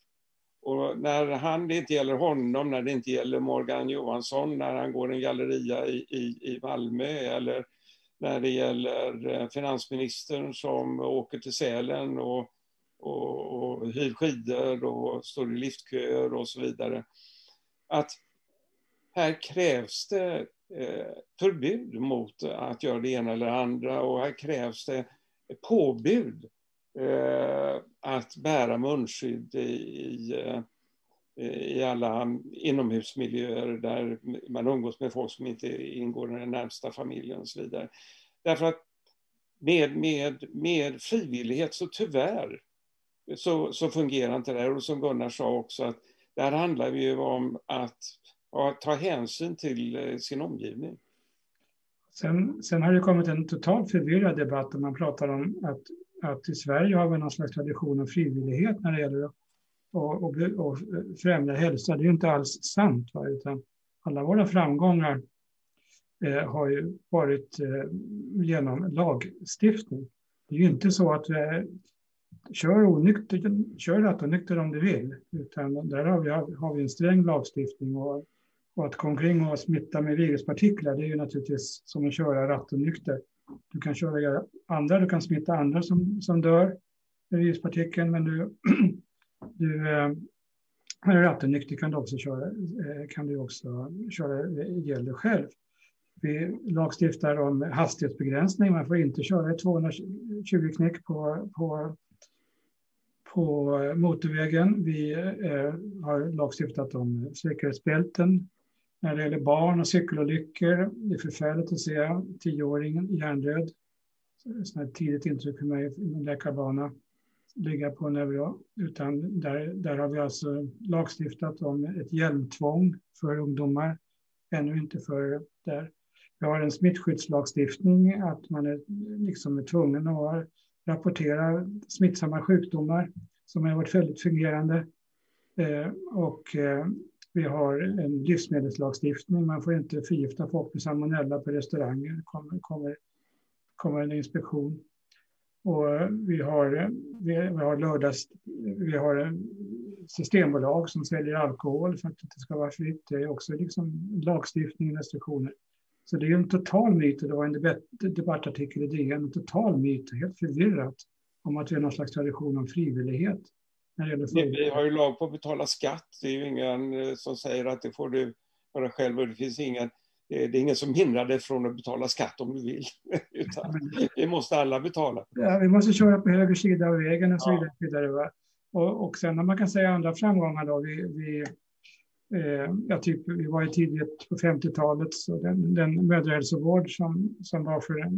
Och när han, det inte gäller honom, när det inte gäller Morgan Johansson, när han går en galleria i, i, i Malmö eller när det gäller eh, finansministern som åker till Sälen och, och, och hyr skidor och står i liftköer och så vidare. Att här krävs det eh, förbud mot att göra det ena eller andra och här krävs det påbud Eh, att bära munskydd i, i, eh, i alla inomhusmiljöer där man umgås med folk som inte ingår i den närmsta familjen och så vidare. Därför att med, med, med frivillighet så tyvärr så, så fungerar inte det här. Och som Gunnar sa också att det här handlar ju om att, att ta hänsyn till eh, sin omgivning. Sen, sen har det kommit en totalt förvirrad debatt där man pratar om att, att i Sverige har vi någon slags tradition av frivillighet när det gäller att och, och, och främja hälsa. Det är ju inte alls sant. Va? Utan alla våra framgångar eh, har ju varit eh, genom lagstiftning. Det är ju inte så att eh, kör, onykter, kör rattonykter om du vill. Utan där har vi, har vi en sträng lagstiftning. Och, och att gå omkring och smitta med viruspartiklar, det är ju naturligtvis som att köra rattonykter. Du kan köra andra, du kan smitta andra som, som dör med viruspartikeln, men du, [clears throat] du eh, är rattonykter kan du också köra, eh, kan du också köra ihjäl dig själv. Vi lagstiftar om hastighetsbegränsning. Man får inte köra i 220 knäck på, på, på motorvägen. Vi eh, har lagstiftat om säkerhetsbälten när det gäller barn och cykelolyckor. Det är förfärligt att se tioåringen hjärndöd. Ett tidigt intryck för mig i läkarbana ligga på neuro, utan där, där har vi alltså lagstiftat om ett hjälmtvång för ungdomar, ännu inte för där. Vi har en smittskyddslagstiftning, att man är, liksom är tvungen att rapportera smittsamma sjukdomar. som har varit väldigt fungerande. Eh, och eh, vi har en livsmedelslagstiftning. Man får inte förgifta folk med salmonella på restauranger. kommer, kommer, kommer en inspektion. Och vi har, vi har lördags, vi har systembolag som säljer alkohol för att det ska vara fritt. Det är också liksom lagstiftning och restriktioner. Så det är en total myt, och det var en debattartikel i DN, en total myt, helt förvirrat, om att vi har någon slags tradition om frivillighet. När det gäller vi har ju lag på att betala skatt. Det är ju ingen eh, som säger att det får du göra själv och det finns ingen det är ingen som hindrar dig från att betala skatt om du vill. [laughs] Utan det måste alla betala. Ja, vi måste köra på höger sida av vägen och så vidare. Ja. vidare och, och sen när man kan säga andra framgångar då. Vi, vi, eh, ja, typ, vi var ju tidigt på 50-talet, så den, den mödrahälsovård som, som var för,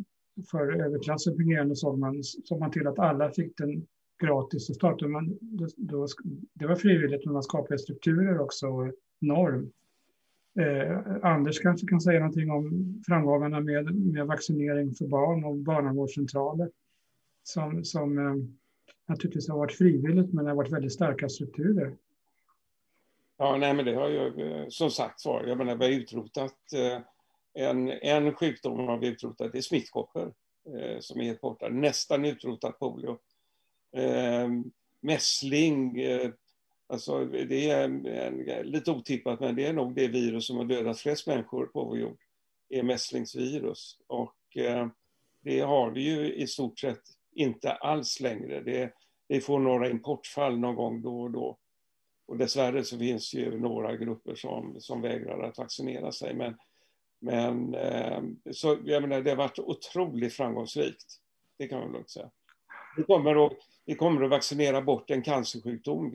för överklassen fungerande såg man, såg man till att alla fick den gratis. att starta. man, då, det var frivilligt, men man skapade strukturer också, norm. Eh, Anders kanske kan säga någonting om framgångarna med, med vaccinering för barn och barnavårdscentraler som, som eh, naturligtvis har varit frivilligt men det har varit väldigt starka strukturer. Ja, nej, men det har ju eh, som sagt var, jag menar vi har utrotat eh, en, en sjukdom har vi utrotat, det är smittkoppor eh, som är helt borta, nästan utrotat polio. Eh, mässling, eh, alltså det är en, en, lite otippat men det är nog det virus som har dödat flest människor på vår jord, är mässlingsvirus. Och eh, det har vi ju i stort sett inte alls längre. Det, vi får några importfall någon gång då och då. Och dessvärre så finns ju några grupper som, som vägrar att vaccinera sig. Men, men ehm, så, jag menar, det har varit otroligt framgångsrikt. Det kan man lugnt säga. Vi kommer, att, vi kommer att vaccinera bort en cancersjukdom.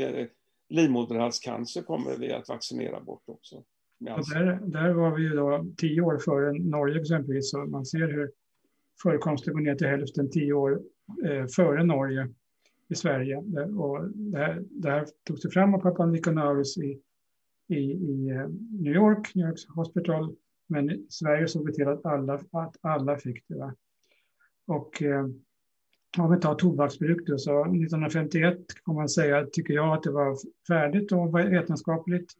Livmoderhalscancer kommer vi att vaccinera bort också. Där, där var vi ju då tio år före Norge exempelvis. Så man ser hur förekomsten går ner till hälften tio år eh, före Norge i Sverige. Och det, här, det här tog sig fram av Papua Niconaurus i, i, i eh, New York, New York Hospital. Men i Sverige såg vi till att alla, att alla fick det. Va? Och eh, om vi tar tobaksbruk då, så 1951 kan man säga, tycker jag, att det var färdigt och vetenskapligt.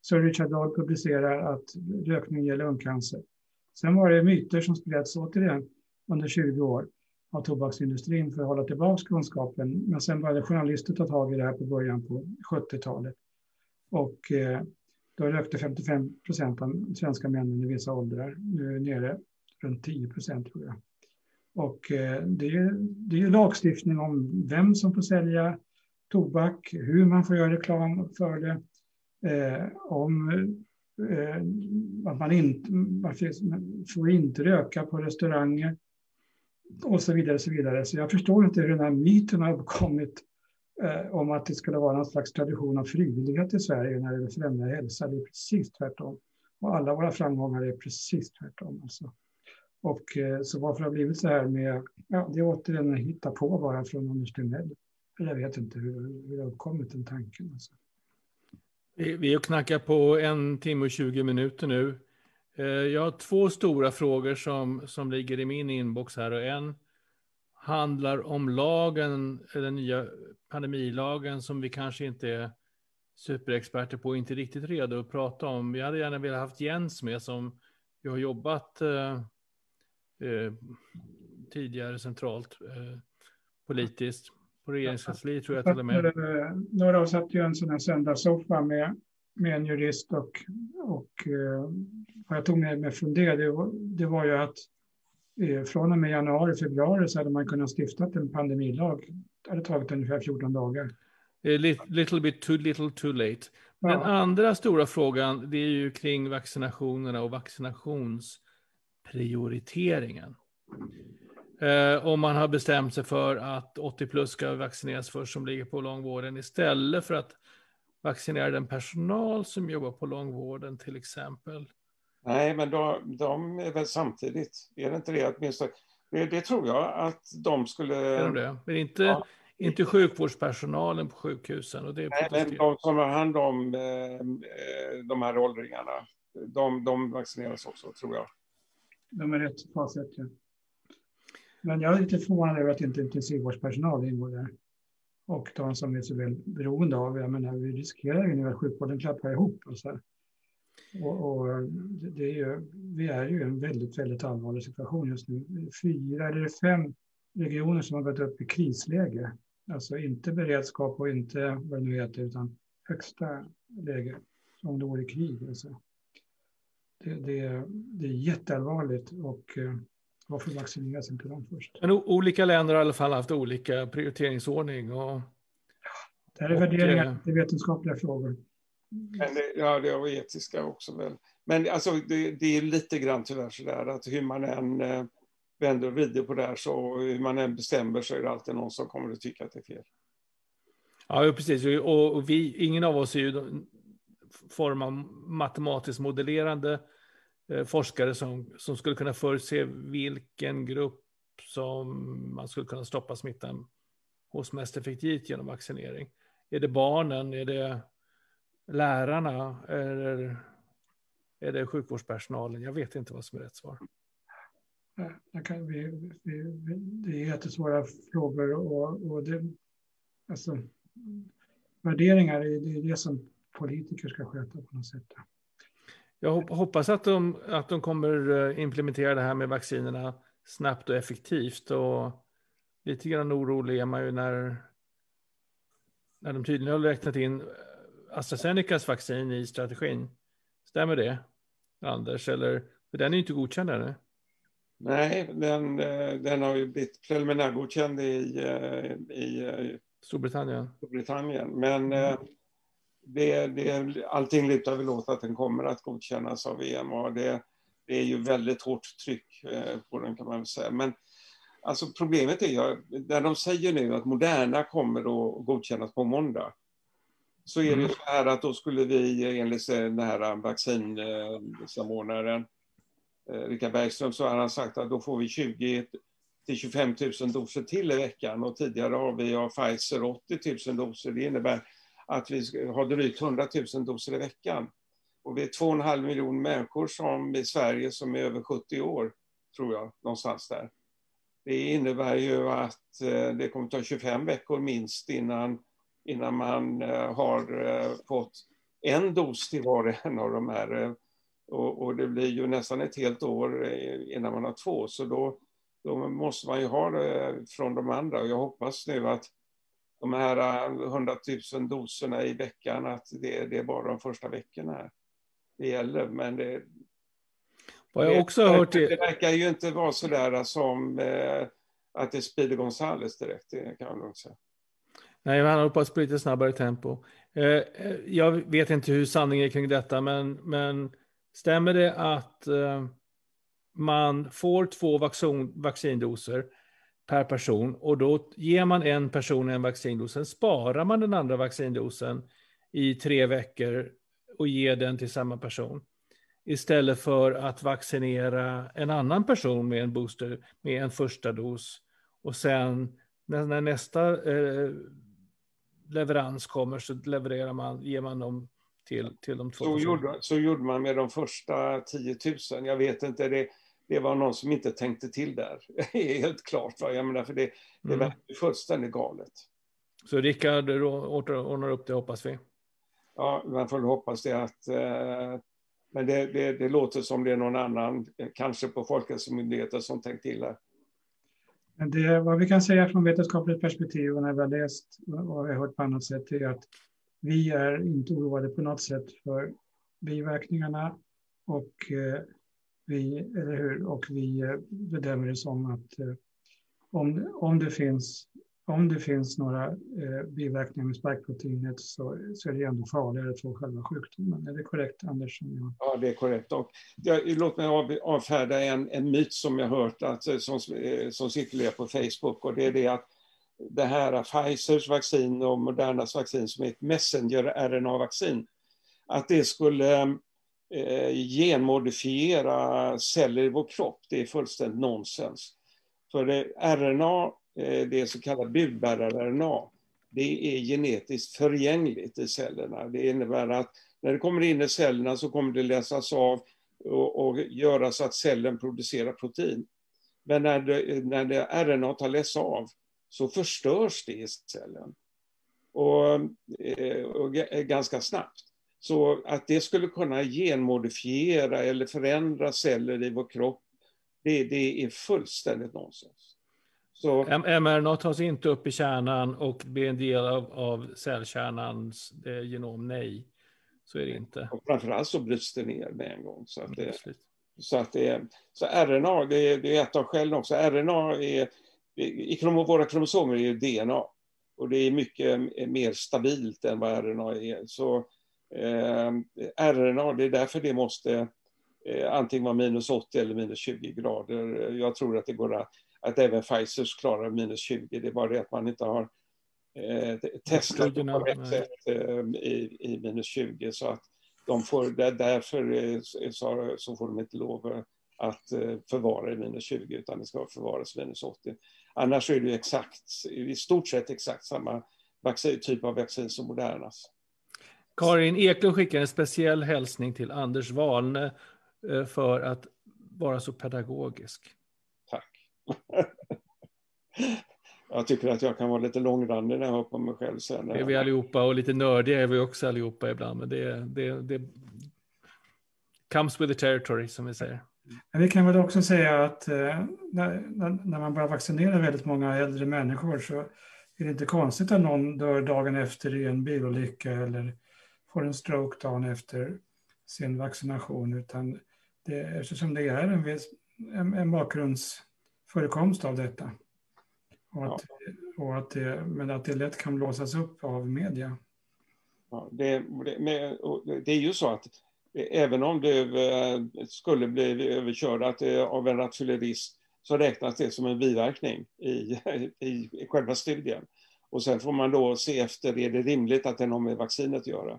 Så Richard Dodd publicerar att rökning ger lungcancer. Sen var det myter som spreds återigen under 20 år av tobaksindustrin för att hålla tillbaka kunskapen. Men sen började journalister ta tag i det här på början på 70-talet. Och eh, då rökte 55 procent av svenska männen i vissa åldrar. Nu är det nere runt 10 procent tror jag. Och eh, det, är, det är lagstiftning om vem som får sälja tobak, hur man får göra reklam för det, eh, om eh, att man inte man får inte röka på restauranger och så vidare. Så vidare. Så jag förstår inte hur den här myten har uppkommit eh, om att det skulle vara någon slags tradition av frivillighet i Sverige när det främjar hälsa. Det är precis tvärtom. Och alla våra framgångar är precis tvärtom. Alltså. Och eh, så varför det har blivit så här med, ja, det är återigen att hitta på bara från Anders Tegnell. Jag vet inte hur, hur det har uppkommit den tanken. Alltså. Vi är och knackar på en timme och 20 minuter nu. Eh, jag har två stora frågor som, som ligger i min inbox här och en handlar om lagen, den nya pandemilagen som vi kanske inte är superexperter på, inte riktigt redo att prata om. Vi hade gärna velat haft Jens med som vi har jobbat eh, eh, tidigare centralt eh, politiskt. På regeringskansliet tror jag till och med. Eh, några av oss satt ju en sån här söndagssoffa med med en jurist och, och eh, vad jag tog med mig från det, det var, det var ju att från och med januari, februari så hade man kunnat stifta en pandemilag. Det hade tagit ungefär 14 dagar. Little bit too little too late. Den ja. andra stora frågan, det är ju kring vaccinationerna och vaccinationsprioriteringen. Eh, om man har bestämt sig för att 80 plus ska vaccineras först som ligger på långvården istället för att vaccinera den personal som jobbar på långvården till exempel? Nej, men de, de är väl samtidigt. Är det inte det? Åtminstone, det, det tror jag att de skulle... Är de det? Men inte, ja. inte sjukvårdspersonalen på sjukhusen? Och det Nej, men de som har hand om eh, de här åldringarna, de, de vaccineras också, tror jag. De är rätt fasigt, ja. Men jag är lite förvånad över att inte intensivvårdspersonal ingår där. och de som är så väl beroende av. Jag menar, vi riskerar ju nu att sjukvården klappar ihop. Och så och, och det är ju, vi är ju i en väldigt, väldigt allvarlig situation just nu. Fyra eller fem regioner som har gått upp i krisläge. Alltså inte beredskap och inte vad det nu heter, utan högsta läge. Som det vore krig. Alltså. Det, det, det är jätteallvarligt och eh, varför vaccineras inte de först? Men olika länder har i alla fall haft olika prioriteringsordning. Och, det här är värderingar, eh, det är vetenskapliga frågor. Men det, ja, det är etiska också väl. Men alltså, det, det är lite grann tyvärr sådär att hur man än eh, vänder och vrider på det här så hur man än bestämmer så är det alltid någon som kommer att tycka att det är fel. Ja, precis. Och, och vi, ingen av oss är ju form av matematiskt modellerande eh, Eh, forskare som, som skulle kunna förutse vilken grupp som man skulle kunna stoppa smittan hos mest effektivt genom vaccinering. Är det barnen? Är det lärarna? Eller är det sjukvårdspersonalen? Jag vet inte vad som är rätt svar. Kan, vi, vi, det är jättesvåra frågor och, och det, alltså, värderingar är det, är det som politiker ska sköta på något sätt. Jag hoppas att de, att de kommer eh, implementera det här med vaccinerna snabbt och effektivt. Och lite grann orolig är man ju när, när de tydligen har räknat in AstraZenecas vaccin i strategin. Stämmer det, Anders? Eller, för den är ju inte godkänd ännu. Nej, den, eh, den har ju blivit preliminärgodkänd i, eh, i Storbritannien. Storbritannien. Men mm det, det, allting lutar väl åt att den kommer att godkännas av EMA. Det, det är ju väldigt hårt tryck eh, på den kan man väl säga. Men alltså problemet är ju, när de säger nu att Moderna kommer att godkännas på måndag, så är det mm. så här att då skulle vi enligt den här vaccinsamordnaren eh, Richard Bergström så har han sagt att då får vi 20 till 25 000 doser till i veckan och tidigare har vi av Pfizer 80 000 doser. Det innebär att vi har drygt 100 000 doser i veckan. Och vi är 2,5 miljoner människor som i Sverige som är över 70 år, tror jag, någonstans där. Det innebär ju att eh, det kommer ta 25 veckor minst innan, innan man eh, har eh, fått en dos till var och en av de här. Och, och, det blir ju nästan ett helt år innan man har två, så då, då måste man ju ha det från de andra. Och jag hoppas nu att de här 100 äh, 000 doserna i veckan, att det, det är bara de första veckorna det gäller. Men det, Vad jag också det, hört det, det verkar ju inte vara så där som eh, att det Speedy Gonzales direkt, det kan man lugnt säga. Nej, han håller på att lite snabbare tempo. Eh, eh, jag vet inte hur sanningen är kring detta, men, men stämmer det att eh, man får två vaccin, vaccindoser per person och då ger man en person en vaccindos. Sen sparar man den andra vaccindosen i tre veckor och ger den till samma person. Istället för att vaccinera en annan person med en booster med en första dos. Och sen när, när nästa eh, leverans kommer så levererar man, ger man dem till, till de två. Så gjorde, så gjorde man med de första 10 000. Jag vet inte, det, det var någon som inte tänkte till där. [laughs] Helt klart. Va? Jag menar, för det, det mm. verkar fullständigt galet. Så Rickard ordnar upp det, hoppas vi? Ja, man får hoppas det att... Eh, men det, det, det, låter som det är någon annan, kanske på Folkhälsomyndigheten, som tänkt till här. Det, vad vi kan säga från vetenskapligt perspektiv och när vi har läst och vi har hört på annat sätt är att vi är inte oroade på något sätt för biverkningarna och eh, vi, eller hur? Och vi eh, bedömer det som att eh, om, om, det, finns, om det finns några eh, biverkningar med sparkproteinet, så, så är det ändå farligare att få själva sjukdomen. Är det korrekt, Anders? Ja, det är korrekt. Och jag, låt mig av, avfärda en, en myt som jag hört att, som, som cirkulerar på Facebook och det är det att det här Pfizers vaccin och Modernas vaccin som är ett messenger-RNA-vaccin, att det skulle eh, genmodifiera celler i vår kropp, det är fullständigt nonsens. För det, RNA, eh, det så kallade budbärar-RNA, det är genetiskt förgängligt i cellerna. Det innebär att när det kommer in i cellerna så kommer det läsas av och, och göra så att cellen producerar protein. Men när, det, när det RNA har lästs av så förstörs det i cellen. och, eh, och eh, ganska snabbt. Så att det skulle kunna genmodifiera eller förändra celler i vår kropp, det, det är fullständigt nonsens. Så... mRNA tas inte upp i kärnan och blir en del av, av cellkärnans eh, genom, nej. Så är det inte. Och framförallt så bryts det ner med en gång. Så att det, så att det, så RNA, det är, det är ett av skälen också. RNA är, i våra kromosomer är DNA. Och det är mycket mer stabilt än vad RNA är. Så eh, RNA, det är därför det måste eh, antingen vara minus 80 eller minus 20 grader. Jag tror att det går att, att även Pfizers klarar minus 20. Det är bara det att man inte har eh, testat på rätt sätt eh, i, i minus 20. Så att de får, därför eh, så, så får de inte lov att eh, förvara i minus 20 utan det ska förvaras i minus 80. Annars är det exakt, i stort sett exakt samma vaccin, typ av vaccin som Modernas. Karin Eklund skickar en speciell hälsning till Anders Wahlne eh, för att vara så pedagogisk. Tack. [laughs] jag tycker att jag kan vara lite långrandig när jag hör på mig själv sen. Det är vi allihopa och lite nördiga är vi också allihopa ibland. Men det, det, det comes with the territory som vi säger. Men vi kan väl också säga att eh, när, när man börjar vaccinera väldigt många äldre människor så är det inte konstigt att någon dör dagen efter i en bilolycka eller får en stroke dagen efter sin vaccination. Utan det, eftersom det är en, viss, en, en bakgrundsförekomst av detta. Och att, ja. och att det, men att det lätt kan blåsas upp av media. Ja, det, det, det är ju så att även om du eh, skulle bli överkörd av en rattfyllerist så räknas det som en biverkning i, i, i själva studien. Och sen får man då se efter, är det rimligt att den har med vaccinet att göra?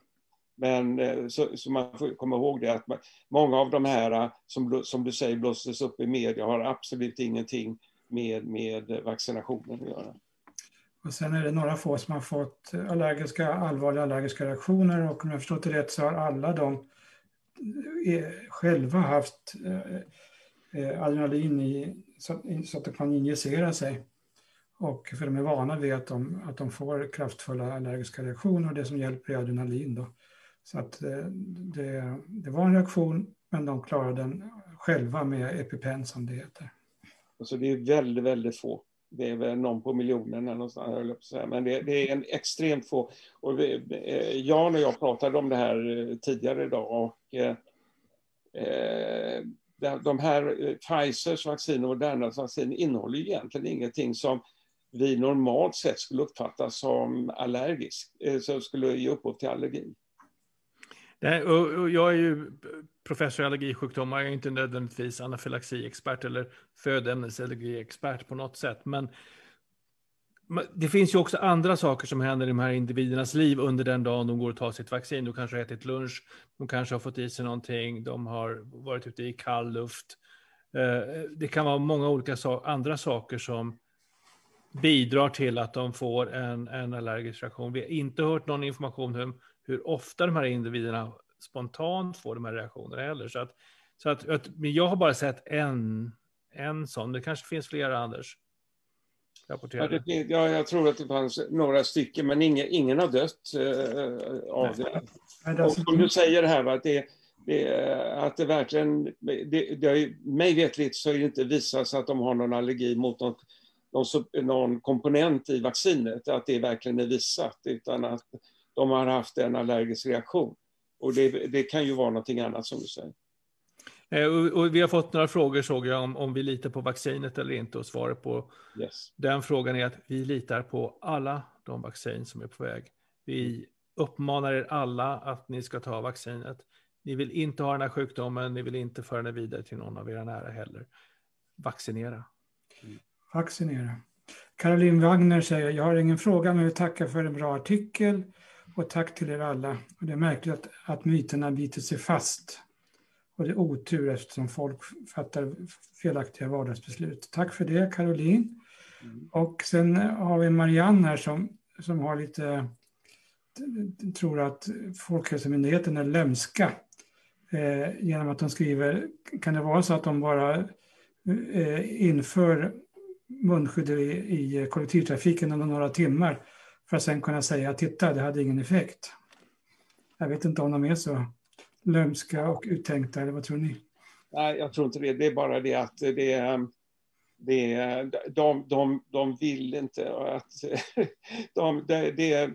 Men eh, så, så, man får komma ihåg det att många av de här eh, som, som du säger blåses upp i media har absolut ingenting med, med vaccinationen att göra. Och sen är det några få som har fått allergiska, allvarliga allergiska reaktioner och om jag förstått det rätt så har alla de eh, själva haft eh, adrenalin i, så, så, att de kan injicera sig. Och för de är vana vid att de, att de får kraftfulla allergiska reaktioner och det som hjälper är adrenalin. Då. Så att eh, det, det var en reaktion men de klarade den själva med EpiPen som det heter. Alltså det är väldigt, väldigt få det är väl någon på miljonen eller någonstans, men det, det, är en extremt få. Och vi, eh, Jan och jag pratade om det här eh, tidigare idag och eh, eh de här Pfizers vaccin och Modernas vaccin innehåller egentligen ingenting som vi normalt sett skulle uppfatta som allergisk, som skulle ge upphov till allergi. Jag är ju professor i allergisjukdomar, jag är inte nödvändigtvis anafylaxiexpert eller födoämnesallergiexpert på något sätt. Men det finns ju också andra saker som händer i de här individernas liv under den dagen de går och tar sitt vaccin. De kanske har ätit lunch, de kanske har fått i sig någonting, de har varit ute i kall luft. Eh, det kan vara många olika andra saker som bidrar till att de får en, en allergisk reaktion. Vi har inte hört någon information om hur ofta de här individerna spontant får de här reaktionerna heller. Så att, så att, men jag har bara sett en, en sån. Det kanske finns flera, Anders? Ja, det, ja, jag tror att det fanns några stycken, men ingen, ingen har dött eh, av det. Och som du säger här, att det, det, att det verkligen... Det, det, mig vetligt så är det inte visat att de har någon allergi mot något, någon, någon komponent i vaccinet, att det verkligen är visat, utan att de har haft en allergisk reaktion. Och det, det kan ju vara någonting annat som du säger. Eh, och vi har fått några frågor såg jag om, om vi litar på vaccinet eller inte och svaret på yes. den frågan är att vi litar på alla de vaccin som är på väg. Vi uppmanar er alla att ni ska ta vaccinet. Ni vill inte ha den här sjukdomen, ni vill inte föra den vidare till någon av era nära heller. Vaccinera. Mm. Vaccinera. Caroline Wagner säger, jag har ingen fråga men vill tacka för en bra artikel. Och tack till er alla. Och det är märkligt att, att myterna biter sig fast. Och det är otur eftersom folk fattar felaktiga vardagsbeslut. Tack för det Caroline. Mm. Och sen har vi Marianne här som, som har lite, tror att Folkhälsomyndigheten är lömska. Eh, genom att de skriver, kan det vara så att de bara eh, inför munskydd i, i kollektivtrafiken under några timmar för att sen kunna säga titta, det hade ingen effekt. Jag vet inte om de är så lömska och uttänkta, eller vad tror ni? Nej, jag tror inte det. Det är bara det att det är, ehm, det är, de, de, de vill inte att... [laughs] De, det, det,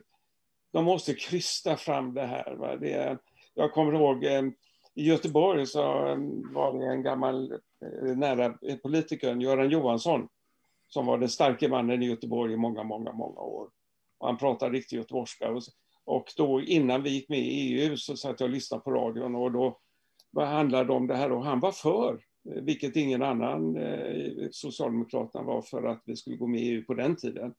de måste krysta fram det här. Va? Det jag kommer ihåg ehm, i Göteborg så ehm, var det en gammal eh, nära politiker, Göran Johansson, som var den starke mannen i Göteborg i många, många, många år. Och han pratade riktigt göteborgska. Och då innan vi gick med i EU så satt jag och lyssnade på radion och då handlade det om det här och han var för, vilket ingen annan eh, Socialdemokraterna var för att vi skulle gå med i EU på den tiden.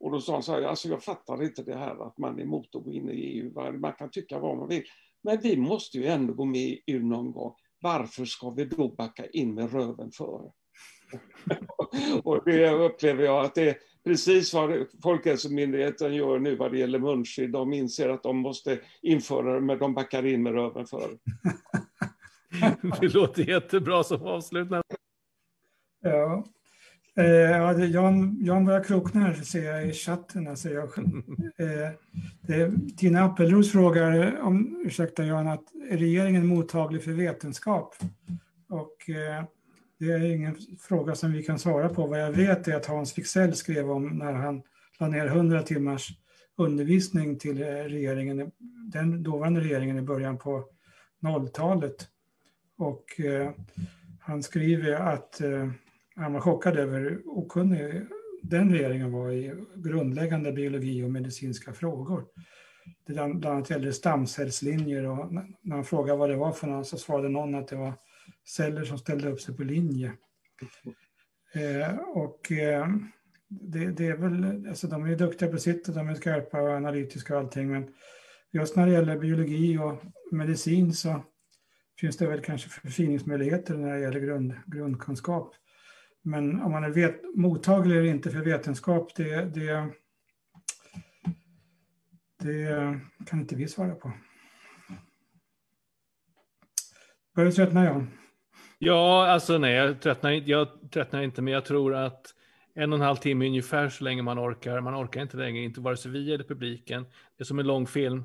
Och då sa han så här, alltså jag fattar inte det här att man är emot att gå in i EU. Man kan tycka vad man vill. Men vi måste ju ändå gå med i EU någon gång. Varför ska vi då backa in med röven före? [laughs] och det upplever jag att det är precis vad Folkhälsomyndigheten gör nu vad det gäller munskydd. De inser att de måste införa det, men de backar in med röven före. [laughs] det låter jättebra som avslutning. Ja. Eh, Jan, Jan börjar krokna här ser jag i chatten. Alltså jag, [laughs] eh, det, Tina Appelros frågar, om, ursäkta Jan, att är regeringen mottaglig för vetenskap? Och eh, det är ingen fråga som vi kan svara på. Vad jag vet är att Hans Fixell skrev om när han la ner 100 timmars undervisning till regeringen, den dåvarande regeringen i början på 0-talet. Och eh, han skriver att eh, han var chockad över hur okunnig den regeringen var i grundläggande biologi och medicinska frågor. Det bland annat gällde stamcellslinjer och när han frågade vad det var för något så svarade någon att det var celler som ställde upp sig på linje. Eh, och eh, det, det, är väl, alltså de är duktiga på sitt och de är skarpa och analytiska och allting men just när det gäller biologi och medicin så finns det väl kanske förfiningsmöjligheter när det gäller grund, grundkunskap. Men om man är vet, mottaglig eller inte för vetenskap, det, det, det kan inte vi svara på. Börjar du tröttna Jan? Ja, alltså nej, jag tröttnar, jag tröttnar inte, men jag tror att en och en halv timme ungefär så länge man orkar. Man orkar inte längre, inte vare sig vi eller publiken. Det är som en lång film.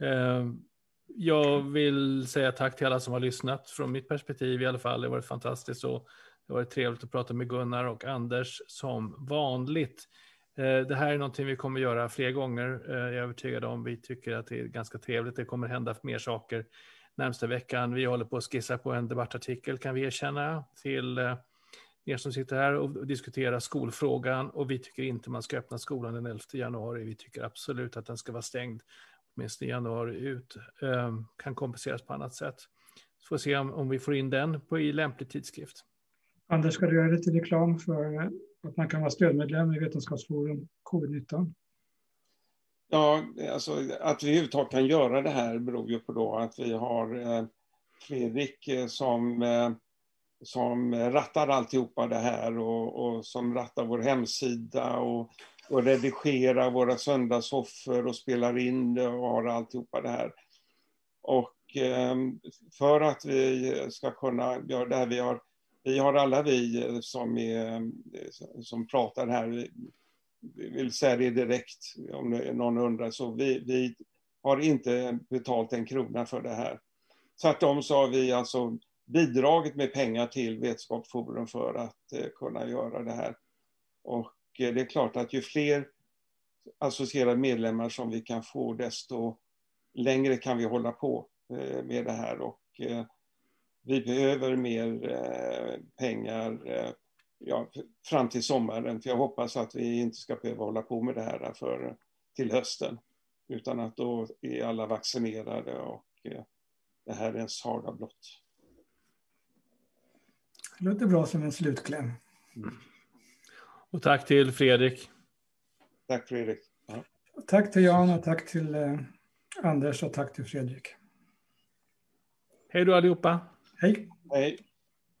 Ehm, jag vill säga tack till alla som har lyssnat. Från mitt perspektiv i alla fall, det har varit fantastiskt och det har varit trevligt att prata med Gunnar och Anders som vanligt. Ehm, det här är någonting vi kommer göra fler gånger. Ehm, jag är övertygad om. Vi tycker att det är ganska trevligt. Det kommer hända mer saker närmsta veckan. Vi håller på att skissa på en debattartikel kan vi erkänna till eh, er som sitter här och diskuterar skolfrågan och vi tycker inte man ska öppna skolan den 11 januari. Vi tycker absolut att den ska vara stängd åtminstone januari ut. Ehm, kan kompenseras på annat sätt. Så får vi se om, om vi får in den på i lämplig tidskrift. Anders, ska du göra lite reklam för att man kan vara stödmedlem i Vetenskapsforum covid-19? Ja, alltså att vi överhuvudtaget kan göra det här beror ju på då att vi har eh, Fredrik eh, som, eh, som rattar alltihopa det här och, och som rattar vår hemsida och, och redigerar våra söndagsoffer och spelar in det och har alltihopa det här. Och eh, för att vi ska kunna göra det här, vi har, vi har alla vi eh, som, är, som pratar här, vill säga det direkt om någon undrar, så vi, vi har inte betalt en krona för det här. Tvärtom så har vi alltså bidragit med pengar till Vetenskapsforum för att eh, kunna göra det här. Och eh, det är klart att ju fler associerade medlemmar som vi kan få, desto längre kan vi hålla på eh, med det här. Och vi behöver mer pengar ja, fram till sommaren. För jag hoppas att vi inte ska behöva hålla på med det här för, till hösten. Utan att då är alla vaccinerade och eh, det här är en saga blott. Det låter bra som en slutkläm. Mm. Och tack till Fredrik. Tack Fredrik. Ja. Tack till Jan och tack till eh, Anders och tack till Fredrik. Hej då allihopa. Hej. Hej.